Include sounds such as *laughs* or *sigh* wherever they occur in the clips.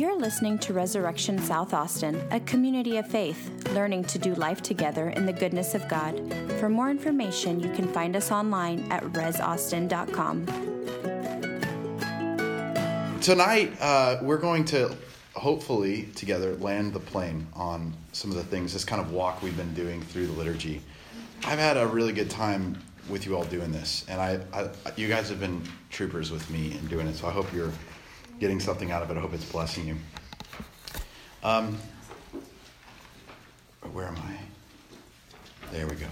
You're listening to Resurrection South Austin, a community of faith, learning to do life together in the goodness of God. For more information, you can find us online at resaustin.com. Tonight, uh, we're going to hopefully together land the plane on some of the things, this kind of walk we've been doing through the liturgy. I've had a really good time with you all doing this, and I, I you guys have been troopers with me in doing it, so I hope you're getting something out of it. I hope it's blessing you. Um, where am I? There we go.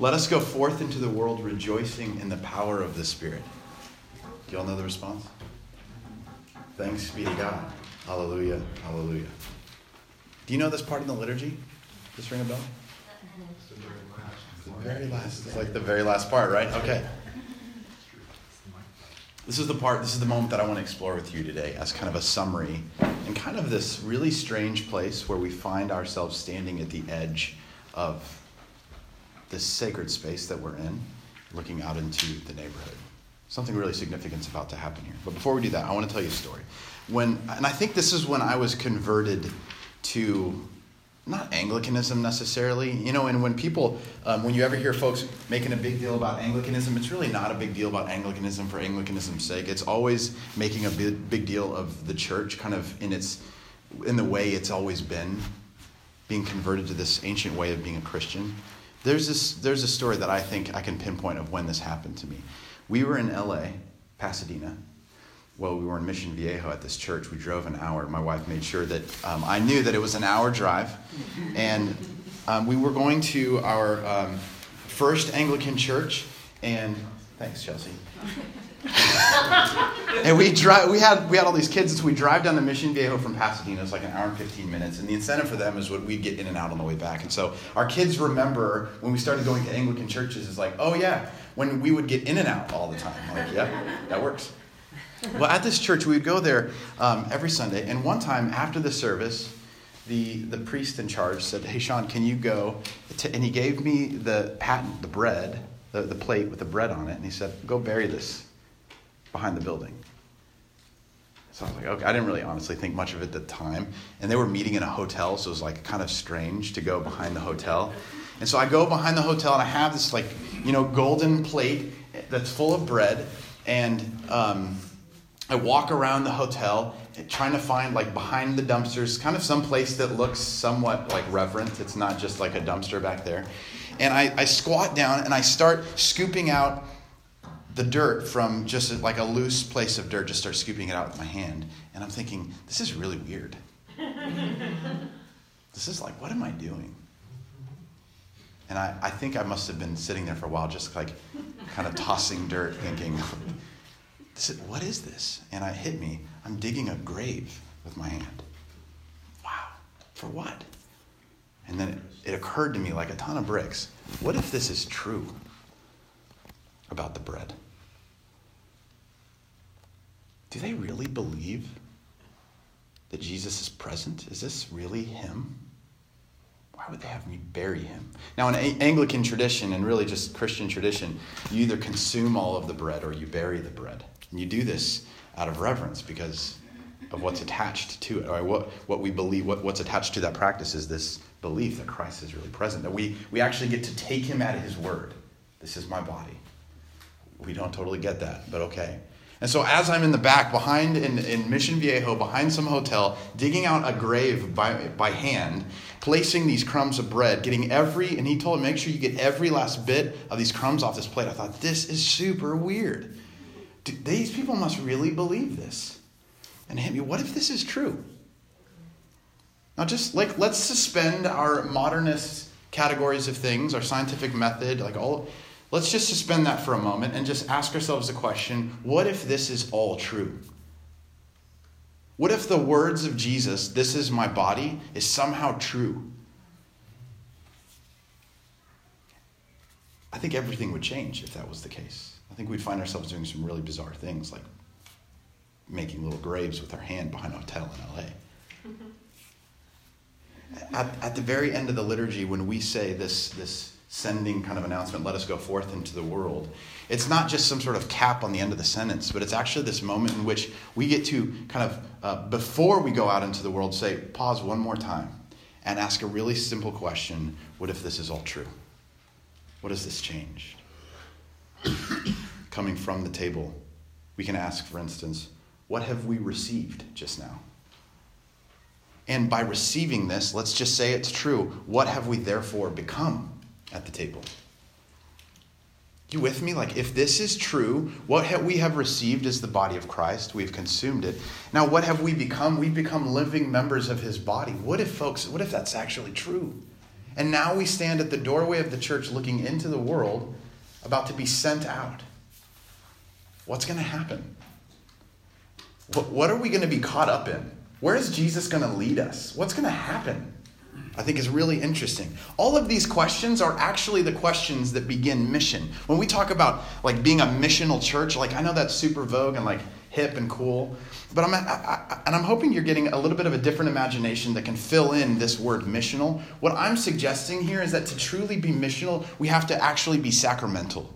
Let us go forth into the world rejoicing in the power of the Spirit. Do y'all know the response? Thanks be to God. Hallelujah. Hallelujah. Do you know this part in the liturgy? Just ring a bell? The very last. It's like the very last part, right? Okay. This is the part, this is the moment that I want to explore with you today as kind of a summary and kind of this really strange place where we find ourselves standing at the edge of this sacred space that we're in, looking out into the neighborhood. Something really significant is about to happen here. But before we do that, I want to tell you a story. When, and I think this is when I was converted to not Anglicanism necessarily, you know, and when people, um, when you ever hear folks making a big deal about Anglicanism, it's really not a big deal about Anglicanism for Anglicanism's sake. It's always making a big, big deal of the church kind of in its, in the way it's always been, being converted to this ancient way of being a Christian. There's this, there's a story that I think I can pinpoint of when this happened to me. We were in LA, Pasadena. Well, we were in Mission Viejo at this church. We drove an hour. My wife made sure that um, I knew that it was an hour drive. And um, we were going to our um, first Anglican church. And thanks, Chelsea. *laughs* and we drive. We had we had all these kids, so we drive down the Mission Viejo from Pasadena. It's like an hour and fifteen minutes, and the incentive for them is what we'd get in and out on the way back. And so our kids remember when we started going to Anglican churches. Is like, oh yeah, when we would get in and out all the time. I'm like, yeah, that works. Well, at this church, we would go there um, every Sunday, and one time after the service, the the priest in charge said, "Hey, Sean, can you go?" To, and he gave me the paten, the bread, the, the plate with the bread on it, and he said, "Go bury this." behind the building. So I was like, okay, I didn't really honestly think much of it at the time. And they were meeting in a hotel, so it was like kind of strange to go behind the hotel. And so I go behind the hotel and I have this like, you know, golden plate that's full of bread. And um, I walk around the hotel trying to find like behind the dumpsters, kind of some place that looks somewhat like reverent. It's not just like a dumpster back there. And I, I squat down and I start scooping out the dirt from just like a loose place of dirt, just start scooping it out with my hand. And I'm thinking, this is really weird. *laughs* this is like, what am I doing? And I, I think I must have been sitting there for a while, just like kind of tossing dirt, thinking, this is, what is this? And it hit me. I'm digging a grave with my hand. Wow. For what? And then it, it occurred to me like a ton of bricks. What if this is true? about the bread. Do they really believe that Jesus is present? Is this really him? Why would they have me bury him? Now, in Anglican tradition and really just Christian tradition, you either consume all of the bread or you bury the bread. And you do this out of reverence because of what's attached to it, or what, what we believe, what, what's attached to that practice is this belief that Christ is really present, that we, we actually get to take him at his word. This is my body. We don't totally get that, but okay. And so as I'm in the back, behind in, in Mission Viejo, behind some hotel, digging out a grave by, by hand, placing these crumbs of bread, getting every, and he told me, make sure you get every last bit of these crumbs off this plate. I thought, this is super weird. These people must really believe this. And hit me, what if this is true? Now, just like, let's suspend our modernist categories of things, our scientific method, like all Let's just suspend that for a moment and just ask ourselves the question what if this is all true? What if the words of Jesus, this is my body, is somehow true? I think everything would change if that was the case. I think we'd find ourselves doing some really bizarre things like making little graves with our hand behind a hotel in LA. Mm-hmm. At, at the very end of the liturgy, when we say this, this sending kind of announcement, let us go forth into the world. It's not just some sort of cap on the end of the sentence, but it's actually this moment in which we get to kind of, uh, before we go out into the world, say, pause one more time and ask a really simple question What if this is all true? What has this changed? Coming from the table, we can ask, for instance, What have we received just now? And by receiving this, let's just say it's true. What have we therefore become at the table? You with me? Like, if this is true, what have we have received is the body of Christ. We've consumed it. Now, what have we become? We've become living members of his body. What if, folks, what if that's actually true? And now we stand at the doorway of the church looking into the world, about to be sent out. What's going to happen? What what are we going to be caught up in? Where is Jesus going to lead us? What's going to happen? I think is really interesting. All of these questions are actually the questions that begin mission. When we talk about like being a missional church, like I know that's super vogue and like hip and cool, but I'm I, I, and I'm hoping you're getting a little bit of a different imagination that can fill in this word missional. What I'm suggesting here is that to truly be missional, we have to actually be sacramental.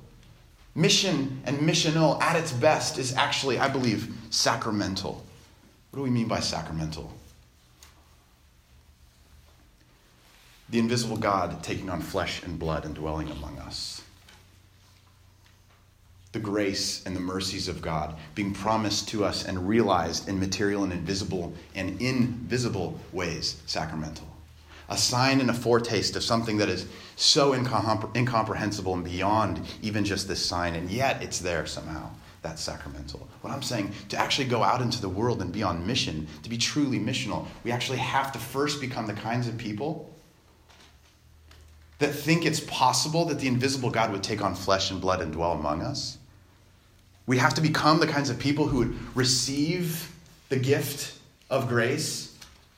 Mission and missional at its best is actually, I believe, sacramental. What do we mean by sacramental? the invisible God taking on flesh and blood and dwelling among us. The grace and the mercies of God being promised to us and realized in material and invisible and invisible ways, sacramental. A sign and a foretaste of something that is so incomprehensible and beyond even just this sign, and yet it's there somehow. That's sacramental. What I'm saying, to actually go out into the world and be on mission, to be truly missional, we actually have to first become the kinds of people that think it's possible that the invisible God would take on flesh and blood and dwell among us. We have to become the kinds of people who would receive the gift of grace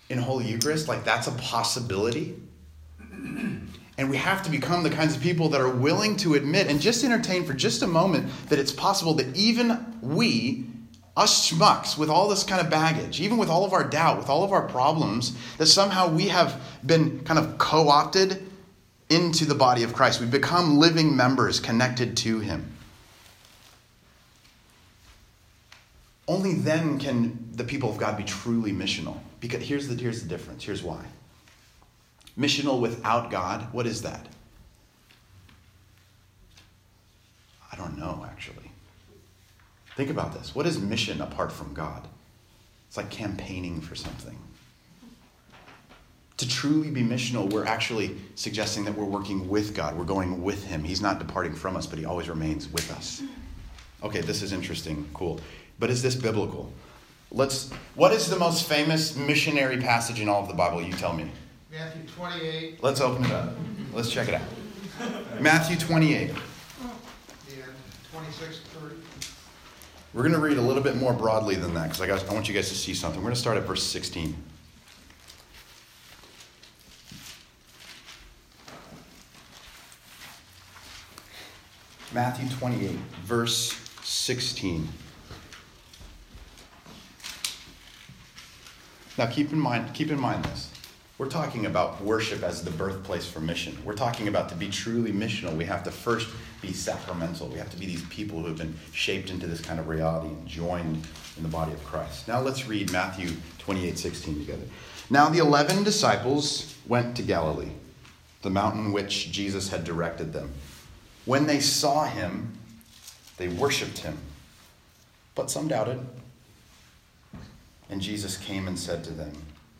in Holy Eucharist, like that's a possibility. And we have to become the kinds of people that are willing to admit and just entertain for just a moment that it's possible that even we, us schmucks, with all this kind of baggage, even with all of our doubt, with all of our problems, that somehow we have been kind of co opted into the body of Christ. We become living members connected to Him. Only then can the people of God be truly missional. Because here's the, here's the difference. Here's why. Missional without God, what is that? I don't know, actually. Think about this. What is mission apart from God? It's like campaigning for something. To truly be missional, we're actually suggesting that we're working with God. We're going with Him. He's not departing from us, but He always remains with us. Okay, this is interesting. Cool. But is this biblical? Let's. What is the most famous missionary passage in all of the Bible? You tell me. Matthew 28. Let's open it up. Let's check it out. Matthew 28. And 26 30. We're going to read a little bit more broadly than that because I, I want you guys to see something. We're going to start at verse 16. Matthew 28, verse 16. Now keep in mind, keep in mind this. We're talking about worship as the birthplace for mission. We're talking about to be truly missional, we have to first be sacramental. We have to be these people who have been shaped into this kind of reality and joined in the body of Christ. Now let's read Matthew 28, 16 together. Now the eleven disciples went to Galilee, the mountain which Jesus had directed them. When they saw him, they worshiped him, but some doubted. And Jesus came and said to them,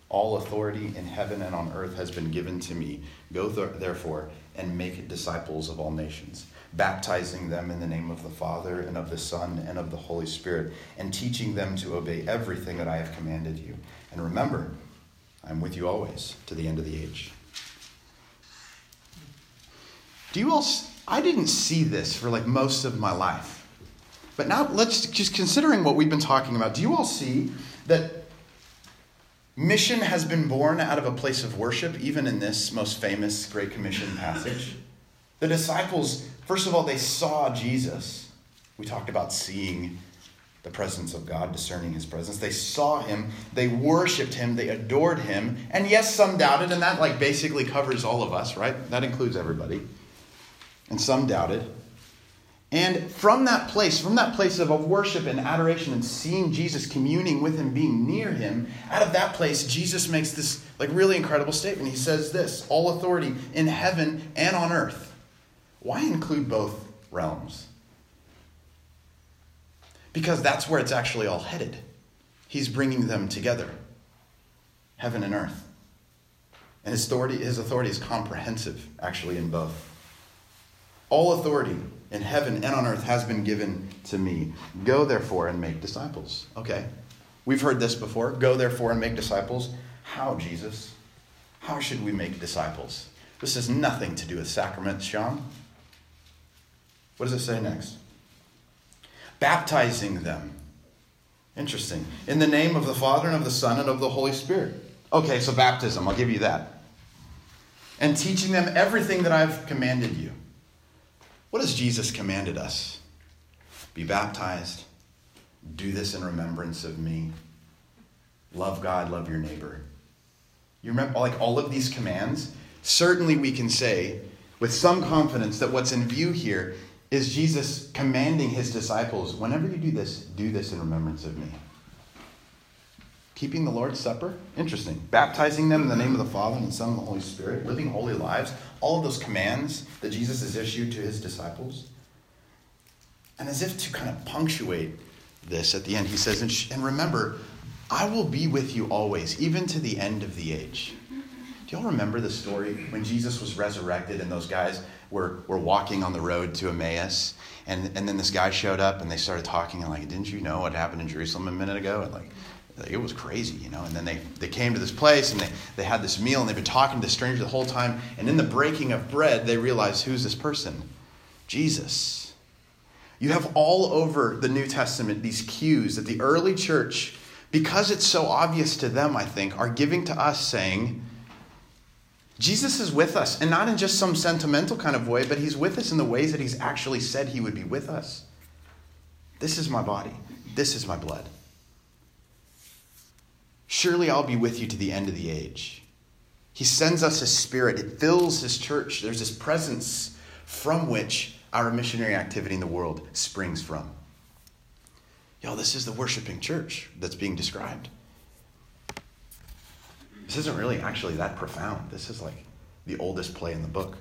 All authority in heaven and on earth has been given to me. Go therefore and make disciples of all nations, baptizing them in the name of the Father and of the Son and of the Holy Spirit, and teaching them to obey everything that I have commanded you. And remember, I'm with you always to the end of the age. Do you all I didn't see this for like most of my life. But now let's just considering what we've been talking about, do you all see that mission has been born out of a place of worship, even in this most famous Great Commission passage? The disciples, first of all, they saw Jesus. We talked about seeing the presence of God, discerning his presence. They saw him, they worshiped him, they adored him, and yes, some doubted, and that like basically covers all of us, right? That includes everybody. and some doubted. And from that place, from that place of worship and adoration and seeing Jesus, communing with him, being near him, out of that place, Jesus makes this like really incredible statement. He says this all authority in heaven and on earth. Why include both realms? Because that's where it's actually all headed. He's bringing them together heaven and earth. And his authority, his authority is comprehensive, actually, in both. All authority in heaven and on earth has been given to me. Go therefore and make disciples. Okay. We've heard this before. Go therefore and make disciples. How, Jesus? How should we make disciples? This has nothing to do with sacraments, Sean. What does it say next? Baptizing them. Interesting. In the name of the Father and of the Son and of the Holy Spirit. Okay, so baptism, I'll give you that. And teaching them everything that I've commanded you. What has Jesus commanded us? Be baptized. Do this in remembrance of me. Love God, love your neighbor. You remember, like all of these commands? Certainly, we can say with some confidence that what's in view here is Jesus commanding his disciples whenever you do this, do this in remembrance of me. Keeping the Lord's Supper? Interesting. Baptizing them in the name of the Father and the Son and the Holy Spirit, living holy lives, all of those commands that Jesus has issued to his disciples. And as if to kind of punctuate this at the end, he says, And remember, I will be with you always, even to the end of the age. Do y'all remember the story when Jesus was resurrected and those guys were, were walking on the road to Emmaus? And, and then this guy showed up and they started talking and like, didn't you know what happened in Jerusalem a minute ago? And like, it was crazy, you know. And then they, they came to this place and they, they had this meal and they've been talking to the stranger the whole time. And in the breaking of bread, they realized who's this person? Jesus. You have all over the New Testament these cues that the early church, because it's so obvious to them, I think, are giving to us saying, Jesus is with us, and not in just some sentimental kind of way, but he's with us in the ways that he's actually said he would be with us. This is my body, this is my blood. Surely I'll be with you to the end of the age. He sends us his spirit, it fills his church. There's this presence from which our missionary activity in the world springs from. Y'all, this is the worshiping church that's being described. This isn't really actually that profound. This is like the oldest play in the book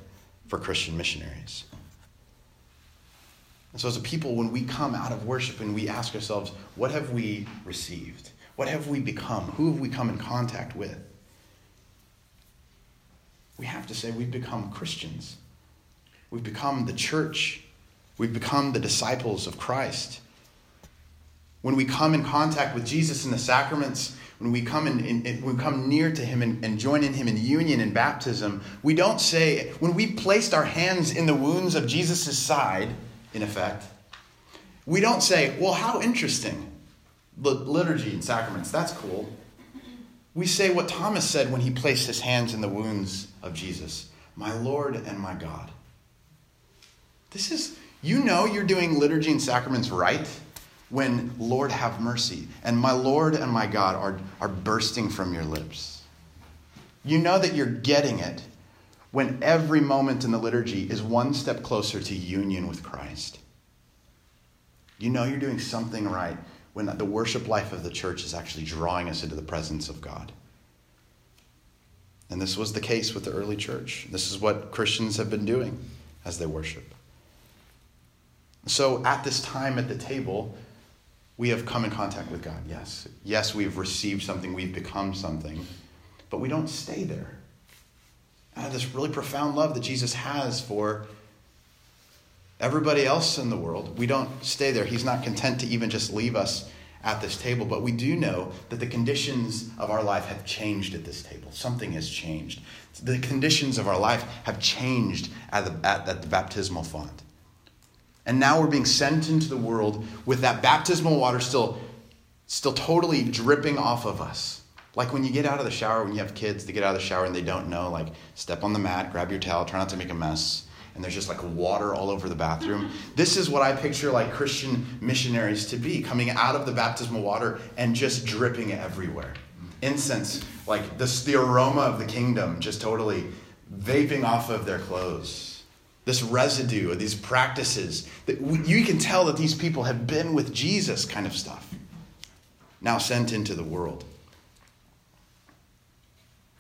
for Christian missionaries. And so, as a people, when we come out of worship and we ask ourselves, what have we received? What have we become? Who have we come in contact with? We have to say we've become Christians. We've become the church. We've become the disciples of Christ. When we come in contact with Jesus in the sacraments, when we come in, in, in we come near to him and, and join in him in union in baptism, we don't say, when we placed our hands in the wounds of Jesus' side, in effect, we don't say, well, how interesting liturgy and sacraments, that's cool. We say what Thomas said when he placed his hands in the wounds of Jesus My Lord and my God. This is, you know, you're doing liturgy and sacraments right when Lord have mercy and my Lord and my God are, are bursting from your lips. You know that you're getting it when every moment in the liturgy is one step closer to union with Christ. You know you're doing something right when the worship life of the church is actually drawing us into the presence of God. And this was the case with the early church. This is what Christians have been doing as they worship. So at this time at the table, we have come in contact with God. Yes. Yes, we've received something, we've become something, but we don't stay there. Out of this really profound love that Jesus has for everybody else in the world. We don't stay there. He's not content to even just leave us at this table, but we do know that the conditions of our life have changed at this table. Something has changed. The conditions of our life have changed at the, at, at the baptismal font. And now we're being sent into the world with that baptismal water still, still totally dripping off of us. Like when you get out of the shower, when you have kids, they get out of the shower and they don't know, like, step on the mat, grab your towel, try not to make a mess and there's just like water all over the bathroom. This is what I picture like Christian missionaries to be coming out of the baptismal water and just dripping everywhere. Incense, like this, the aroma of the kingdom just totally vaping off of their clothes. this residue of these practices that you can tell that these people have been with Jesus kind of stuff, now sent into the world.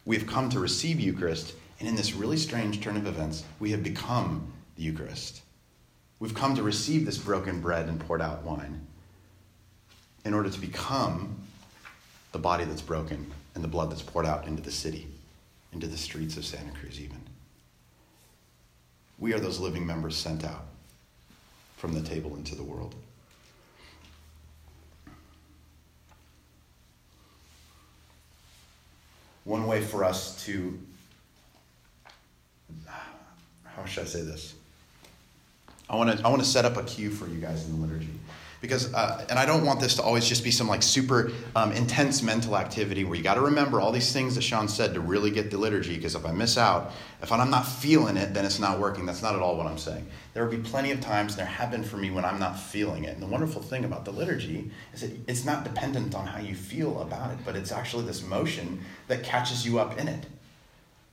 We have come to receive Eucharist, and in this really strange turn of events, we have become the Eucharist. We've come to receive this broken bread and poured out wine in order to become the body that's broken and the blood that's poured out into the city, into the streets of Santa Cruz, even. We are those living members sent out from the table into the world. One way for us to, how should I say this? I want to I want to set up a cue for you guys in the liturgy. Because uh, and i don't want this to always just be some like super um, intense mental activity where you got to remember all these things that sean said to really get the liturgy because if i miss out if i'm not feeling it then it's not working. That's not at all what i'm saying. There will be plenty of times and there have been for me when i'm not feeling it. And the wonderful thing about the liturgy is that it's not dependent on how you feel about it but it's actually this motion that catches you up in it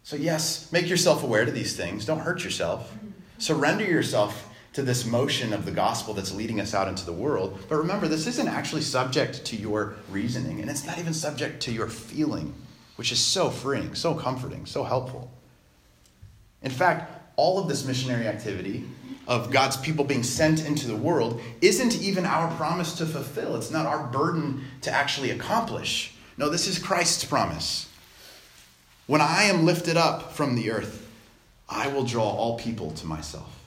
so yes make yourself aware to these things don't hurt yourself surrender yourself to this motion of the gospel that's leading us out into the world. But remember, this isn't actually subject to your reasoning, and it's not even subject to your feeling, which is so freeing, so comforting, so helpful. In fact, all of this missionary activity of God's people being sent into the world isn't even our promise to fulfill. It's not our burden to actually accomplish. No, this is Christ's promise. When I am lifted up from the earth, I will draw all people to myself.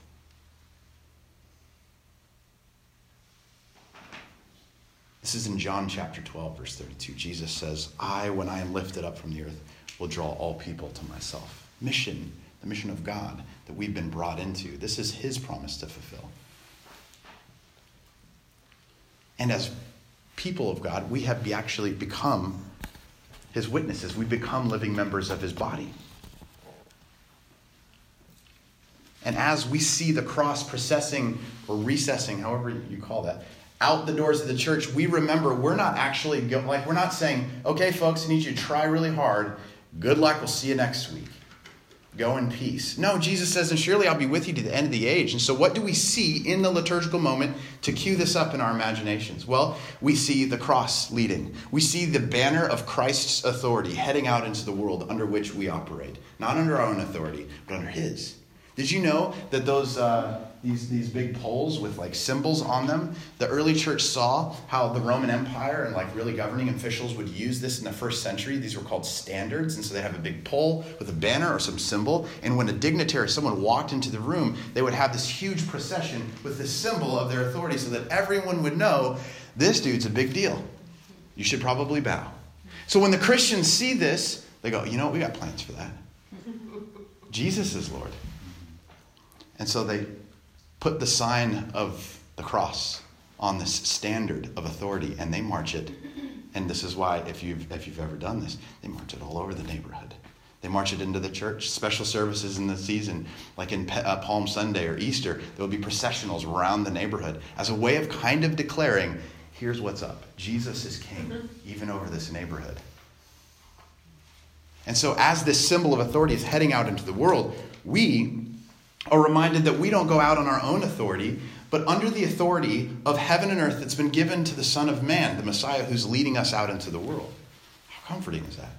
This is in John chapter 12, verse 32. Jesus says, I, when I am lifted up from the earth, will draw all people to myself. Mission, the mission of God that we've been brought into. This is his promise to fulfill. And as people of God, we have actually become his witnesses. We become living members of his body. And as we see the cross processing or recessing, however you call that, out the doors of the church, we remember we're not actually go, like we're not saying, "Okay, folks, I need you to try really hard. Good luck. We'll see you next week. Go in peace." No, Jesus says, "And surely I'll be with you to the end of the age." And so, what do we see in the liturgical moment to cue this up in our imaginations? Well, we see the cross leading. We see the banner of Christ's authority heading out into the world under which we operate, not under our own authority, but under His. Did you know that those uh, these, these big poles with like symbols on them. The early church saw how the Roman Empire and like really governing officials would use this in the first century. These were called standards. And so they have a big pole with a banner or some symbol. And when a dignitary, someone walked into the room, they would have this huge procession with the symbol of their authority so that everyone would know this dude's a big deal. You should probably bow. So when the Christians see this, they go, you know what? We got plans for that. Jesus is Lord. And so they put the sign of the cross on this standard of authority and they march it. And this is why, if you've, if you've ever done this, they march it all over the neighborhood. They march it into the church. Special services in the season, like in uh, Palm Sunday or Easter, there will be processionals around the neighborhood as a way of kind of declaring here's what's up Jesus is king, even over this neighborhood. And so, as this symbol of authority is heading out into the world, we are reminded that we don't go out on our own authority, but under the authority of heaven and earth that's been given to the Son of Man, the Messiah who's leading us out into the world. How comforting is that?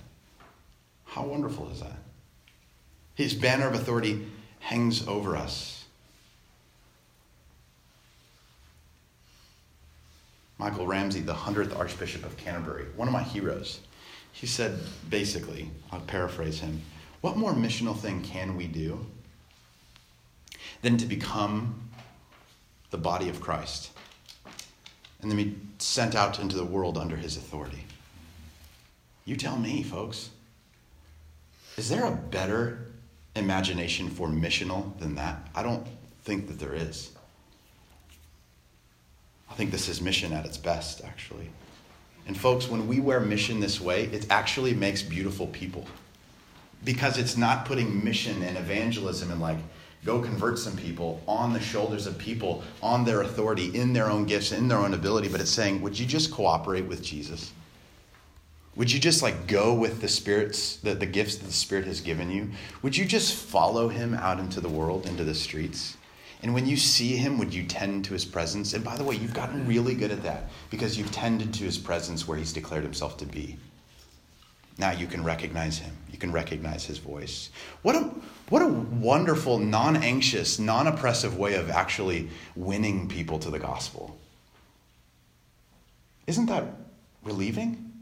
How wonderful is that? His banner of authority hangs over us. Michael Ramsey, the 100th Archbishop of Canterbury, one of my heroes, he said basically, I'll paraphrase him, what more missional thing can we do than to become the body of Christ and then be sent out into the world under his authority. You tell me, folks. Is there a better imagination for missional than that? I don't think that there is. I think this is mission at its best, actually. And, folks, when we wear mission this way, it actually makes beautiful people because it's not putting mission and evangelism and like go convert some people on the shoulders of people, on their authority, in their own gifts, in their own ability, but it's saying, would you just cooperate with Jesus? Would you just like go with the spirits, the, the gifts that the Spirit has given you? Would you just follow him out into the world, into the streets? And when you see him, would you tend to his presence? And by the way, you've gotten really good at that because you've tended to his presence where he's declared himself to be. Now you can recognize him. You can recognize his voice. What a, what a wonderful, non anxious, non oppressive way of actually winning people to the gospel. Isn't that relieving?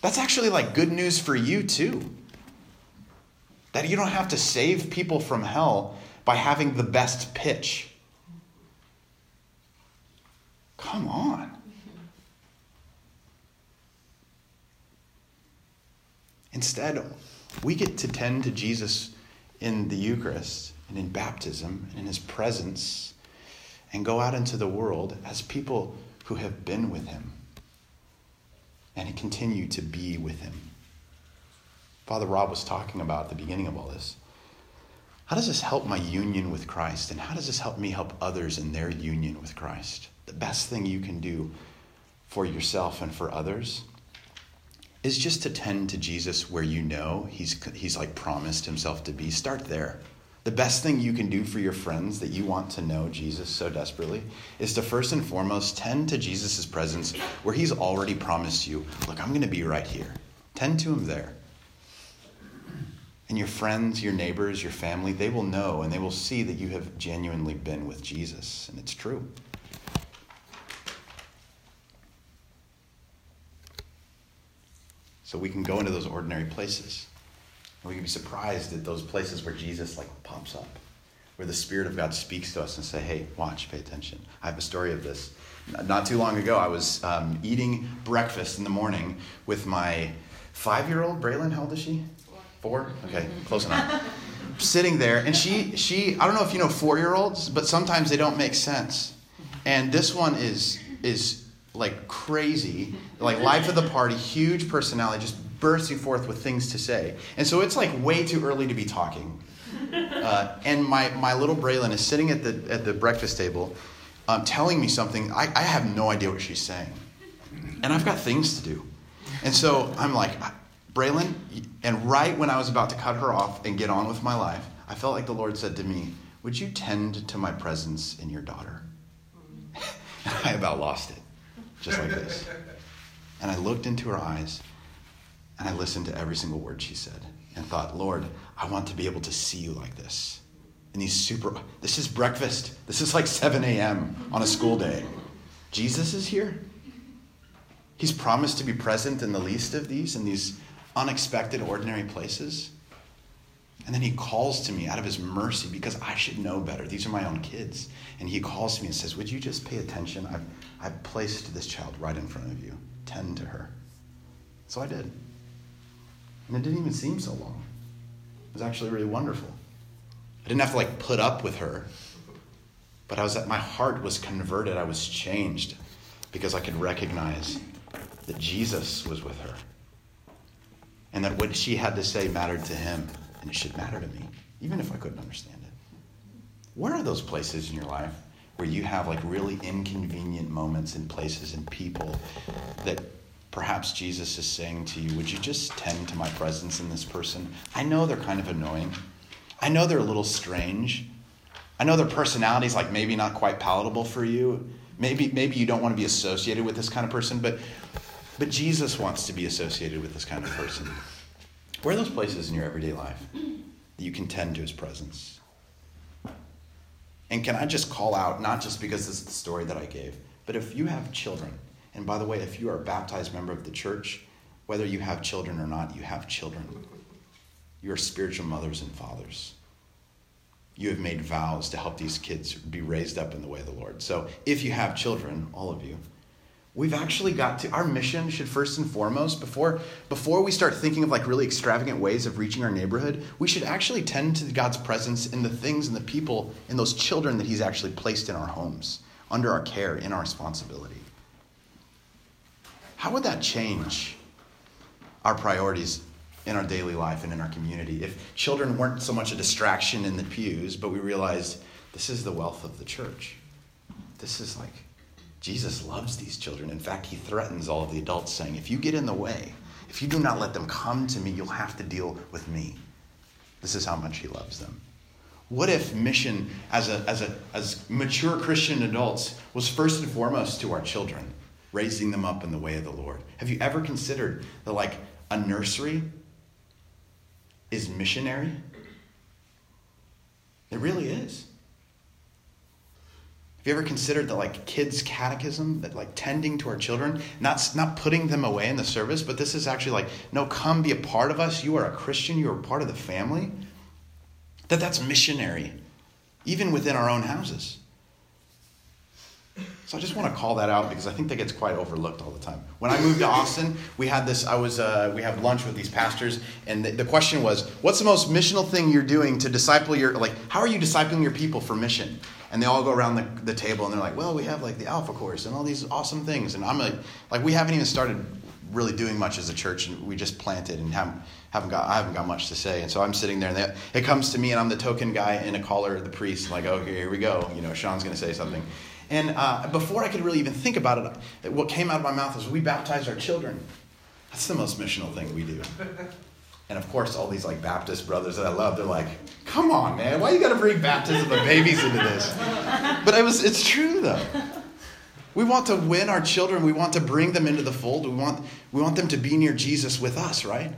That's actually like good news for you, too. That you don't have to save people from hell by having the best pitch. Come on. Instead, we get to tend to Jesus in the Eucharist and in baptism and in his presence and go out into the world as people who have been with him and continue to be with him. Father Rob was talking about at the beginning of all this. How does this help my union with Christ? And how does this help me help others in their union with Christ? The best thing you can do for yourself and for others is just to tend to Jesus where you know he's, he's like promised himself to be. Start there. The best thing you can do for your friends that you want to know Jesus so desperately is to first and foremost tend to Jesus' presence where he's already promised you, look, I'm going to be right here. Tend to him there. And your friends, your neighbors, your family, they will know and they will see that you have genuinely been with Jesus. And it's true. So we can go into those ordinary places. And we can be surprised at those places where Jesus like pops up, where the Spirit of God speaks to us and say, hey, watch, pay attention. I have a story of this. Not too long ago, I was um, eating breakfast in the morning with my five-year-old, Braylon, how old is she? Four? Okay, close enough. *laughs* Sitting there, and she, she, I don't know if you know four-year-olds, but sometimes they don't make sense. And this one is, is like crazy, like life of the party, huge personality, just bursting forth with things to say. And so it's like way too early to be talking. *laughs* Uh, and my, my little Braylon is sitting at the, at the breakfast table um, telling me something. I, I have no idea what she's saying. And I've got things to do. And so I'm like, Braylon, and right when I was about to cut her off and get on with my life, I felt like the Lord said to me, Would you tend to my presence in your daughter? *laughs* I about lost it just like this. And I looked into her eyes and I listened to every single word she said and thought, Lord, I want to be able to see you like this. And these super, this is breakfast. This is like 7 a.m. on a school day. Jesus is here. He's promised to be present in the least of these, in these unexpected, ordinary places. And then he calls to me out of his mercy because I should know better. These are my own kids. And he calls to me and says, Would you just pay attention? I've, I've placed this child right in front of you. Tend to her. So I did. And it didn't even seem so long. It was actually really wonderful. I didn't have to like put up with her, but I was my heart was converted. I was changed because I could recognize that Jesus was with her. And that what she had to say mattered to him and it should matter to me, even if I couldn't understand it. Where are those places in your life where you have like really inconvenient moments and places and people that perhaps Jesus is saying to you, Would you just tend to my presence in this person? I know they're kind of annoying. I know they're a little strange. I know their personality's like maybe not quite palatable for you. Maybe, maybe you don't want to be associated with this kind of person, but, but Jesus wants to be associated with this kind of person. Where are those places in your everyday life that you can tend to his presence? And can I just call out, not just because this is the story that I gave, but if you have children, and by the way, if you are a baptized member of the church, whether you have children or not, you have children. You are spiritual mothers and fathers. You have made vows to help these kids be raised up in the way of the Lord. So if you have children, all of you, we've actually got to our mission should first and foremost before before we start thinking of like really extravagant ways of reaching our neighborhood we should actually tend to god's presence in the things and the people and those children that he's actually placed in our homes under our care in our responsibility. How would that change our priorities in our daily life and in our community? If children weren't so much a distraction in the pews but we realized this is the wealth of the church. This is like Jesus loves these children. In fact, he threatens all of the adults, saying, If you get in the way, If you do not let them come to me, you'll have to deal with me. This is how much he loves them. What if mission as, a, as, a, as mature Christian adults was first and foremost to our children, raising them up in the way of the Lord? Have you ever considered that, like, a nursery is missionary? It really is. Have you ever considered that like kids catechism, that like tending to our children, not not putting them away in the service, but this is actually like, no, come be a part of us. You are a Christian, you are part of the family. That that's missionary, even within our own houses. So I just want to call that out because I think that gets quite overlooked all the time. When I moved to Austin, we had this. I was uh, we have lunch with these pastors, and the, the question was, "What's the most missional thing you're doing to disciple your like? How are you discipling your people for mission?" And they all go around the, the table and they're like, "Well, we have like the Alpha Course and all these awesome things." And I'm like, "Like we haven't even started really doing much as a church, and we just planted and haven't haven't got I haven't got much to say." And so I'm sitting there, and they, it comes to me, and I'm the token guy in a collar, the priest, like, "Oh, here, we go." You know, Sean's going to say something. And uh, before I could really even think about it, what came out of my mouth was, "We baptize our children." That's the most missional thing we do. *laughs* And of course, all these like Baptist brothers that I love, they're like, "Come on, man, why you got to bring baptism of babies into this?" But it was, it's true though. We want to win our children. We want to bring them into the fold. We want, we want them to be near Jesus with us, right?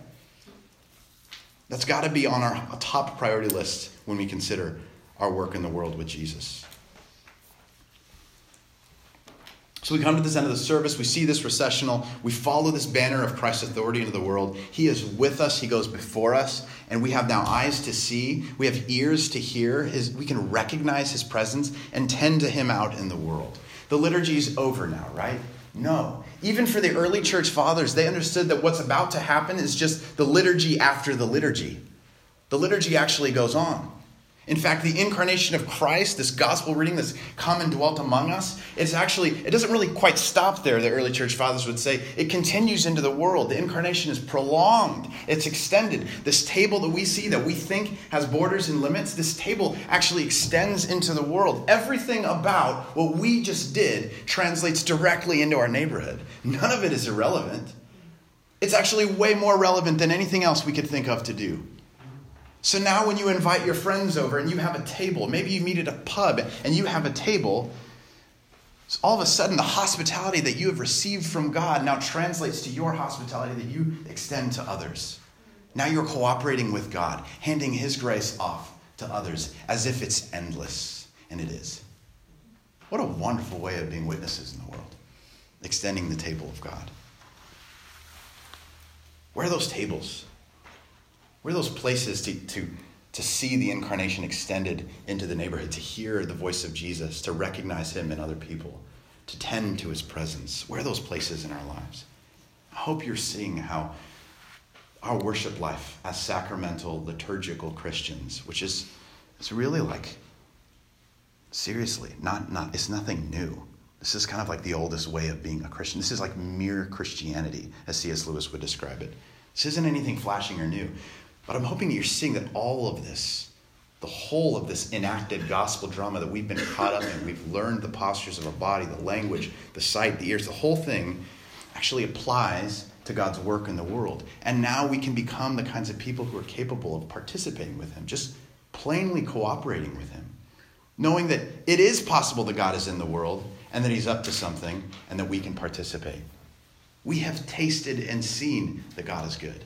That's got to be on our top priority list when we consider our work in the world with Jesus. So we come to this end of the service. We see this recessional. We follow this banner of Christ's authority into the world. He is with us. He goes before us. And we have now eyes to see. We have ears to hear. His, we can recognize his presence and tend to him out in the world. The liturgy is over now, right? No. Even for the early church fathers, they understood that what's about to happen is just the liturgy after the liturgy. The liturgy actually goes on. In fact, the incarnation of Christ, this gospel reading that's come and dwelt among us, it's actually, it doesn't really quite stop there, the early church fathers would say. It continues into the world. The incarnation is prolonged, it's extended. This table that we see, that we think has borders and limits, this table actually extends into the world. Everything about what we just did translates directly into our neighborhood. None of it is irrelevant. It's actually way more relevant than anything else we could think of to do. So now, when you invite your friends over and you have a table, maybe you meet at a pub and you have a table, so all of a sudden the hospitality that you have received from God now translates to your hospitality that you extend to others. Now you're cooperating with God, handing His grace off to others as if it's endless, and it is. What a wonderful way of being witnesses in the world, extending the table of God. Where are those tables? Where are those places to, to, to see the incarnation extended into the neighborhood, to hear the voice of Jesus, to recognize him in other people, to tend to his presence? Where are those places in our lives? I hope you're seeing how our worship life as sacramental, liturgical Christians, which is it's really like seriously, not, not it's nothing new. This is kind of like the oldest way of being a Christian. This is like mere Christianity, as C.S. Lewis would describe it. This isn't anything flashing or new. But I'm hoping you're seeing that all of this, the whole of this enacted gospel drama that we've been caught up in, we've learned the postures of our body, the language, the sight, the ears, the whole thing actually applies to God's work in the world. And now we can become the kinds of people who are capable of participating with Him, just plainly cooperating with Him, knowing that it is possible that God is in the world and that He's up to something and that we can participate. We have tasted and seen that God is good.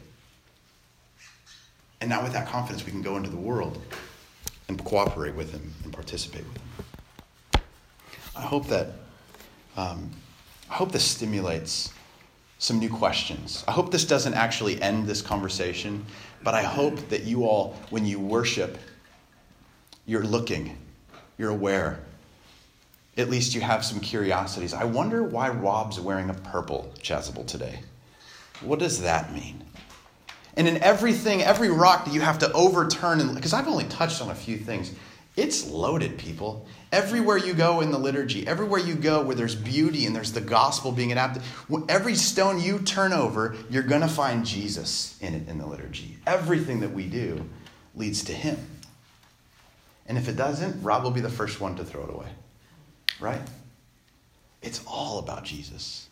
And now, with that confidence, we can go into the world and cooperate with Him and participate with Him. I hope that um, I hope this stimulates some new questions. I hope this doesn't actually end this conversation, but I hope that you all, when you worship, you're looking, you're aware. At least you have some curiosities. I wonder why Rob's wearing a purple chasuble today. What does that mean? And in everything, every rock that you have to overturn, because I've only touched on a few things, it's loaded, people. Everywhere you go in the liturgy, everywhere you go where there's beauty and there's the gospel being adapted, every stone you turn over, you're going to find Jesus in it in the liturgy. Everything that we do leads to Him. And if it doesn't, Rob will be the first one to throw it away. Right? It's all about Jesus.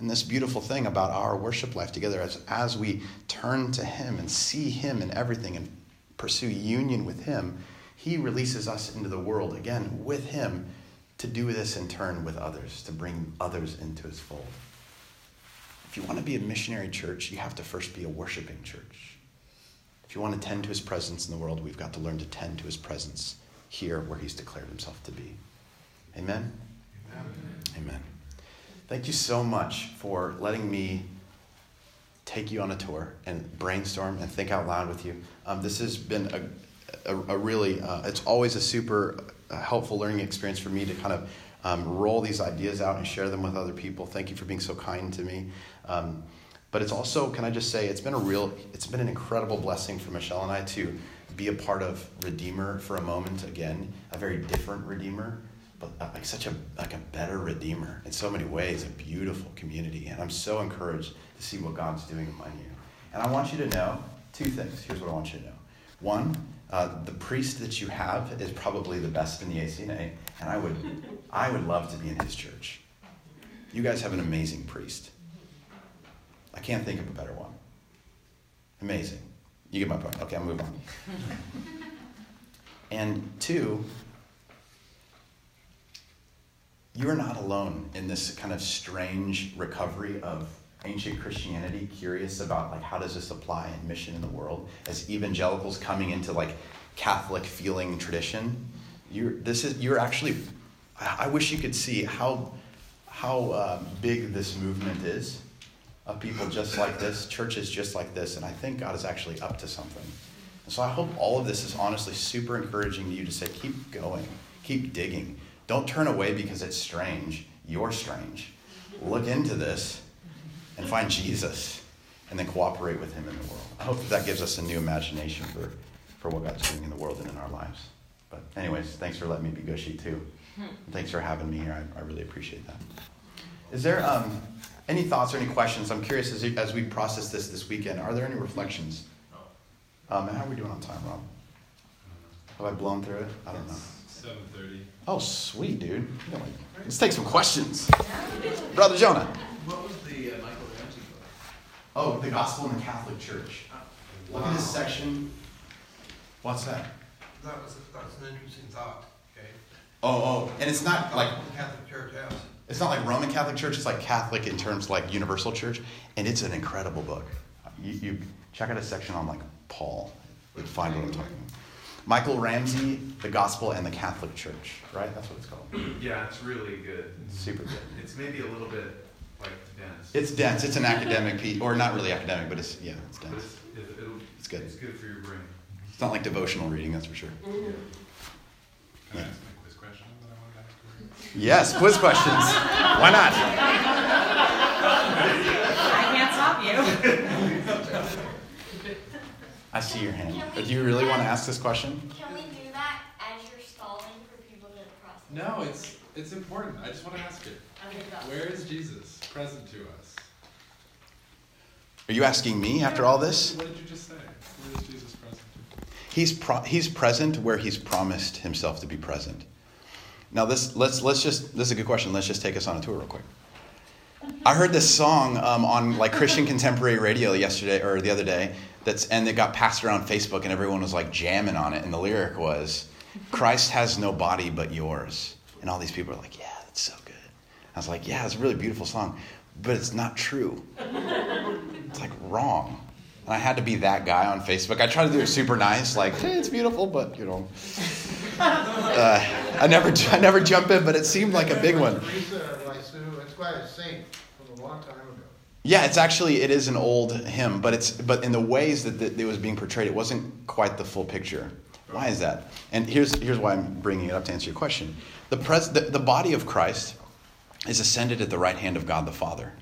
And this beautiful thing about our worship life together as, as we turn to Him and see Him in everything and pursue union with Him, He releases us into the world again with Him to do this in turn with others, to bring others into His fold. If you want to be a missionary church, you have to first be a worshiping church. If you want to tend to His presence in the world, we've got to learn to tend to His presence here where He's declared Himself to be. Amen? Amen. Amen. Thank you so much for letting me take you on a tour and brainstorm and think out loud with you. Um, this has been a, a, a really, uh, it's always a super uh, helpful learning experience for me to kind of um, roll these ideas out and share them with other people. Thank you for being so kind to me. Um, but it's also, can I just say, it's been a real, it's been an incredible blessing for Michelle and I to be a part of Redeemer for a moment again, a very different Redeemer but uh, like such a like a better redeemer in so many ways, a beautiful community. And I'm so encouraged to see what God's doing among you. And I want you to know two things. Here's what I want you to know. One, uh, the priest that you have is probably the best in the ACNA, and I would I would love to be in his church. You guys have an amazing priest. I can't think of a better one. Amazing. You get my point. Okay, I'll move on. *laughs* and two, you're not alone in this kind of strange recovery of ancient Christianity, curious about like how does this apply in mission in the world as evangelicals coming into like Catholic feeling tradition. You're this is you're actually. I wish you could see how how uh, big this movement is of people just like this, churches just like this, and I think God is actually up to something. And so I hope all of this is honestly super encouraging to you to say, keep going, keep digging don't turn away because it's strange. You're strange. Look into this and find Jesus and then cooperate with him in the world. I hope that, that gives us a new imagination for, for what God's doing in the world and in our lives. But, anyways, thanks for letting me be gushy too. And thanks for having me here. I, I really appreciate that. Is there um, any thoughts or any questions? I'm curious as, as we process this this weekend, are there any reflections? Um, how are we doing on time, Rob? Have I blown through it? I don't know. 7.30. Oh, sweet, dude. Let's take some questions. Brother Jonah. What was the uh, Michael Ramsey book? Oh, The Gospel in the Catholic Church. Look at this section. What's that? That was, that was an interesting thought, okay? Oh, oh, and it's not like The Catholic Church has. it's not like Roman Catholic Church. It's like Catholic in terms like universal church, and it's an incredible book. You, you check out a section on like Paul. You'd find what I'm talking about. Michael Ramsey, The Gospel and the Catholic Church, right? That's what it's called. *clears throat* Yeah, it's really good. It's super good. It's maybe a little bit like dense. It's dense. It's an academic piece, or not really academic, but it's yeah, it's dense. It's, it, it'll, It's good. It's good for your brain. It's not like devotional reading, that's for sure. Mm-hmm. Yeah. Can I Yeah. ask my quiz question that I wanted to ask you? Yes, quiz questions. Why not? *laughs* I can't stop you. *laughs* I see your hand. But do you really want to ask this question? Can we do that as you're stalling for people to process? No, it's it's important. I just want to ask it. Where is Jesus present to us? Are you asking me after all this? What did you just say? Where is Jesus present to? He's pro- he's present where he's promised himself to be present. Now this let's let's just this is a good question. Let's just take us on a tour real quick. I heard this song um, on like Christian contemporary radio yesterday or the other day. That's and it got passed around Facebook and everyone was like jamming on it. And the lyric was, "Christ has no body but yours." And all these people are like, "Yeah, that's so good." I was like, "Yeah, it's a really beautiful song, but it's not true. It's like wrong." And I had to be that guy on Facebook. I try to do it super nice, like, "Hey, it's beautiful," but you know, uh, I never I never jump in. But it seemed like a big one. Quite a saint long time ago. Yeah, it's actually it is an old hymn, but it's but in the ways that the, it was being portrayed, it wasn't quite the full picture. Why is that? And here's here's why I'm bringing it up to answer your question. The pres the, the body of Christ is ascended at the right hand of God the Father.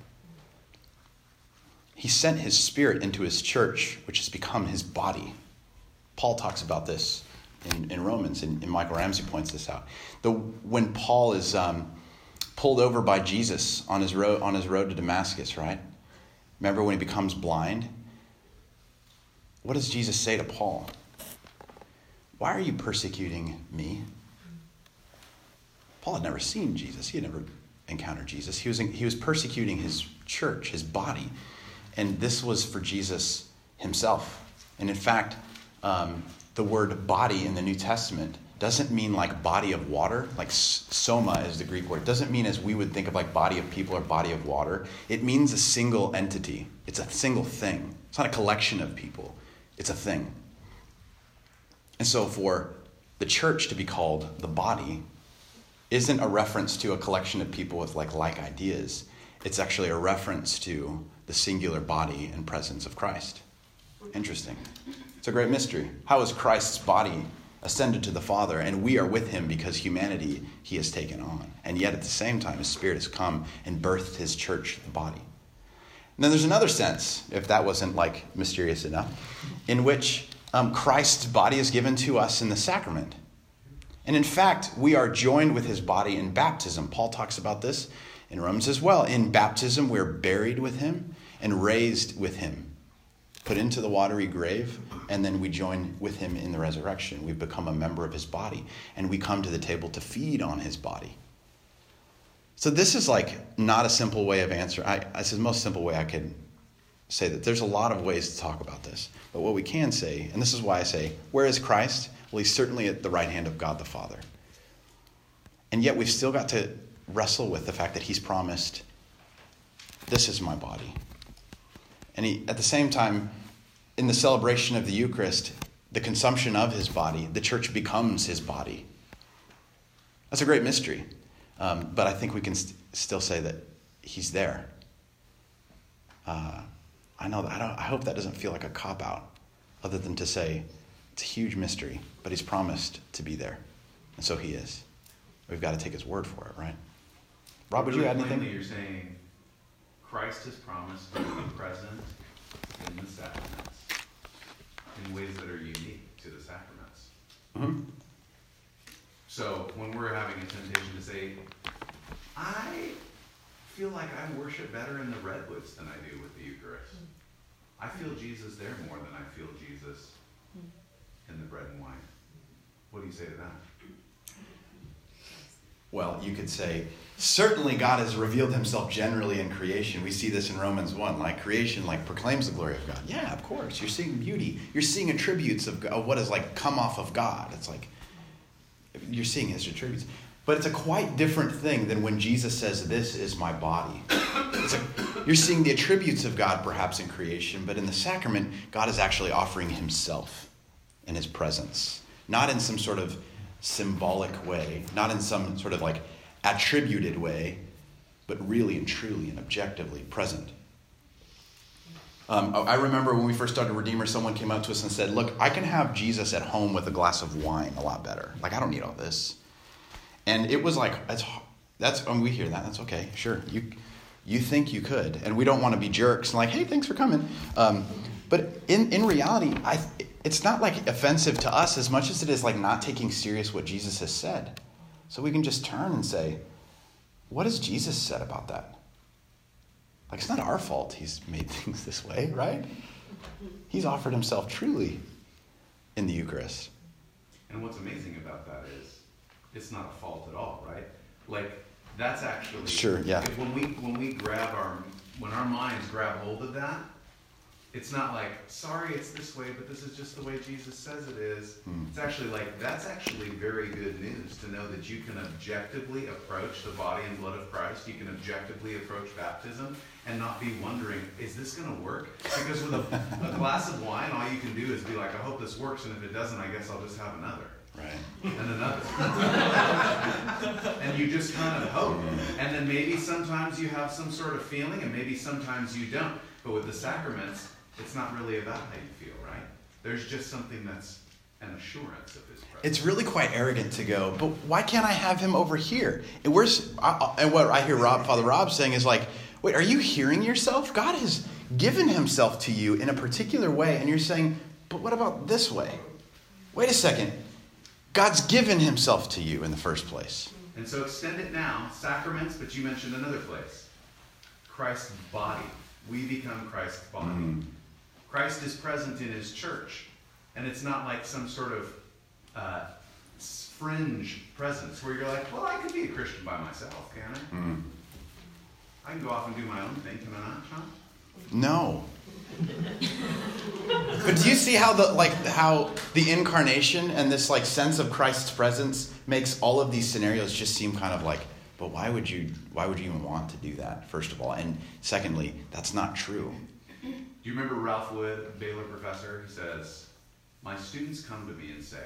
He sent his spirit into his church, which has become his body. Paul talks about this in, in Romans, and, and Michael Ramsey points this out. The, when Paul is um, pulled over by Jesus on his, road, on his road to Damascus, right? Remember when he becomes blind? What does Jesus say to Paul? Why are you persecuting me? Paul had never seen Jesus. He had never encountered Jesus. He was, he was persecuting his church, his body. And this was for Jesus himself. And in fact, um, the word body in the New Testament doesn't mean like body of water, like soma is the Greek word. It doesn't mean as we would think of like body of people or body of water. It means a single entity. It's a single thing. It's not a collection of people. It's a thing. And so for the church to be called the body isn't a reference to a collection of people with like like ideas. It's actually a reference to the singular body and presence of Christ. Interesting. It's a great mystery. How is Christ's body ascended to the Father and we are with him because humanity he has taken on? And yet at the same time, his spirit has come and birthed his church, the body. And then there's another sense, if that wasn't like mysterious enough, in which um, Christ's body is given to us in the sacrament. And in fact, we are joined with his body in baptism. Paul talks about this in Romans as well. In baptism, we're buried with him and raised with him, put into the watery grave, and then we join with him in the resurrection. We've become a member of his body, and we come to the table to feed on his body. So this is like not a simple way of answering. I, this is the most simple way I could say that. There's a lot of ways to talk about this, but what we can say, and this is why I say, where is Christ? Well, he's certainly at the right hand of God the Father. And yet we've still got to wrestle with the fact that he's promised, This is my body. And he, at the same time, in the celebration of the Eucharist, the consumption of his body, the church becomes his body. That's a great mystery. Um, but I think we can st- still say that he's there. Uh, I know that I, don't, I hope that doesn't feel like a cop out, other than to say it's a huge mystery, but he's promised to be there. And so he is. We've got to take his word for it, right? Rob, would you add anything? You're saying Christ has promised to be present in the sacraments in ways that are unique to the sacraments. Mm-hmm. So when we're having a temptation to say, I feel like I worship better in the redwoods than I do with the Eucharist. I feel Jesus there more than I feel Jesus in the bread and wine. What do you say to that? Well, you could say, certainly God has revealed himself generally in creation. We see this in Romans 1. Like creation like proclaims the glory of God. Yeah, of course. You're seeing beauty. You're seeing attributes of, of what has like come off of God. It's like you're seeing his attributes. But it's a quite different thing than when Jesus says, This is my body. A, you're seeing the attributes of God perhaps in creation, but in the sacrament, God is actually offering himself in his presence, not in some sort of symbolic way, not in some sort of like attributed way, but really and truly and objectively present. Um, I remember when we first started Redeemer, someone came up to us and said, Look, I can have Jesus at home with a glass of wine a lot better. Like, I don't need all this. And it was like, that's, that's when we hear that, that's okay, sure. You, you think you could. And we don't want to be jerks and like, hey, thanks for coming. Um, but in, in reality, I, it's not like offensive to us as much as it is like not taking serious what Jesus has said. So we can just turn and say, what has Jesus said about that? Like, it's not our fault he's made *laughs* things this way, right? He's offered himself truly in the Eucharist. And what's amazing about that is it's not a fault at all, right? Like, that's actually sure, yeah. When we when we grab our when our minds grab hold of that, it's not like, sorry, it's this way, but this is just the way Jesus says it is. Mm. It's actually like, that's actually very good news to know that you can objectively approach the body and blood of Christ. You can objectively approach baptism and not be wondering, is this going to work? Because with a, a, glass of wine, all you can do is be like, I hope this works, and if it doesn't, I guess I'll just have another. Right. And another. and you just kind of hope. Hmm. And then maybe sometimes you have some sort of feeling, and maybe sometimes you don't. But with the sacraments, it's not really about how you feel, right? There's just something that's an assurance of his presence. It's really quite arrogant to go, but why can't I have him over here? And where's and what I hear Rob, Father Rob saying is like, wait, are you hearing yourself? God has given himself to you in a particular way, and you're saying, but what about this way? Wait a second. God's given himself to you in the first place. And so extend it now, sacraments, but you mentioned another place. Christ's body. We become Christ's body. Mm-hmm. Christ is present in his church. And it's not like some sort of uh, fringe presence where you're like, well, I could be a Christian by myself, can I? Mm. I can go off and do my own thing, can I not, Sean? No. but do you see how the like how the incarnation and this like sense of Christ's presence makes all of these scenarios just seem kind of like, but why would you why would you even want to do that, first of all? And secondly, that's not true. Do you remember Ralph Wood, a Baylor professor? He says, My students come to me and say,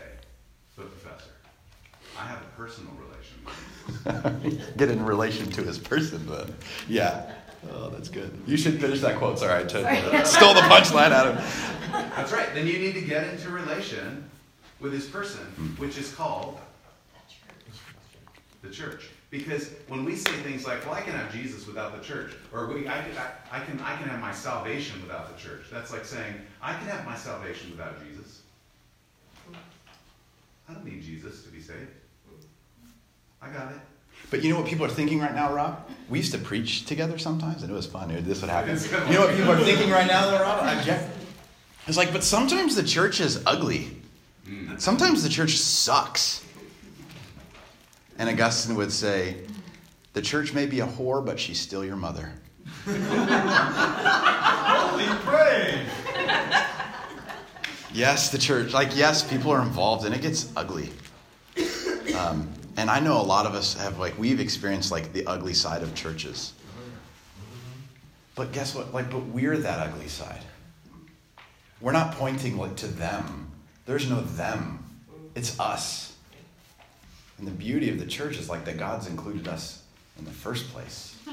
But professor, I have a personal relation with Jesus. *laughs* Get in relation to his person then. Yeah. Oh, that's good. You should finish that quote. Sorry, I took, uh, stole the punchline out of him. That's right. Then you need to get into relation with his person, Hmm. which is called the church. Because when we say things like, "Well, I can have Jesus without the church," or we, I, can- I, I can, I can have my salvation without the church. That's like saying, "I can have my salvation without Jesus." I don't need Jesus to be saved. I got it. But you know what people are thinking right now, Rob? We used to preach together sometimes, and it was fun. This would happen. You know what people are thinking right now, though, Rob? Jeff. It's like, but sometimes the church is ugly. Hmm. Sometimes the church sucks. And Augustine would say, the church may be a whore, but she's still your mother. Holy praise! Yes, the church. Like, yes, people are involved, and it gets ugly. Um, and I know a lot of us have, like, we've experienced, like, the ugly side of churches. But guess what? Like, but we're that ugly side. We're not pointing, like, to them. There's no them. It's us. And the beauty of the church is, like, that God's included us in the first place. *laughs*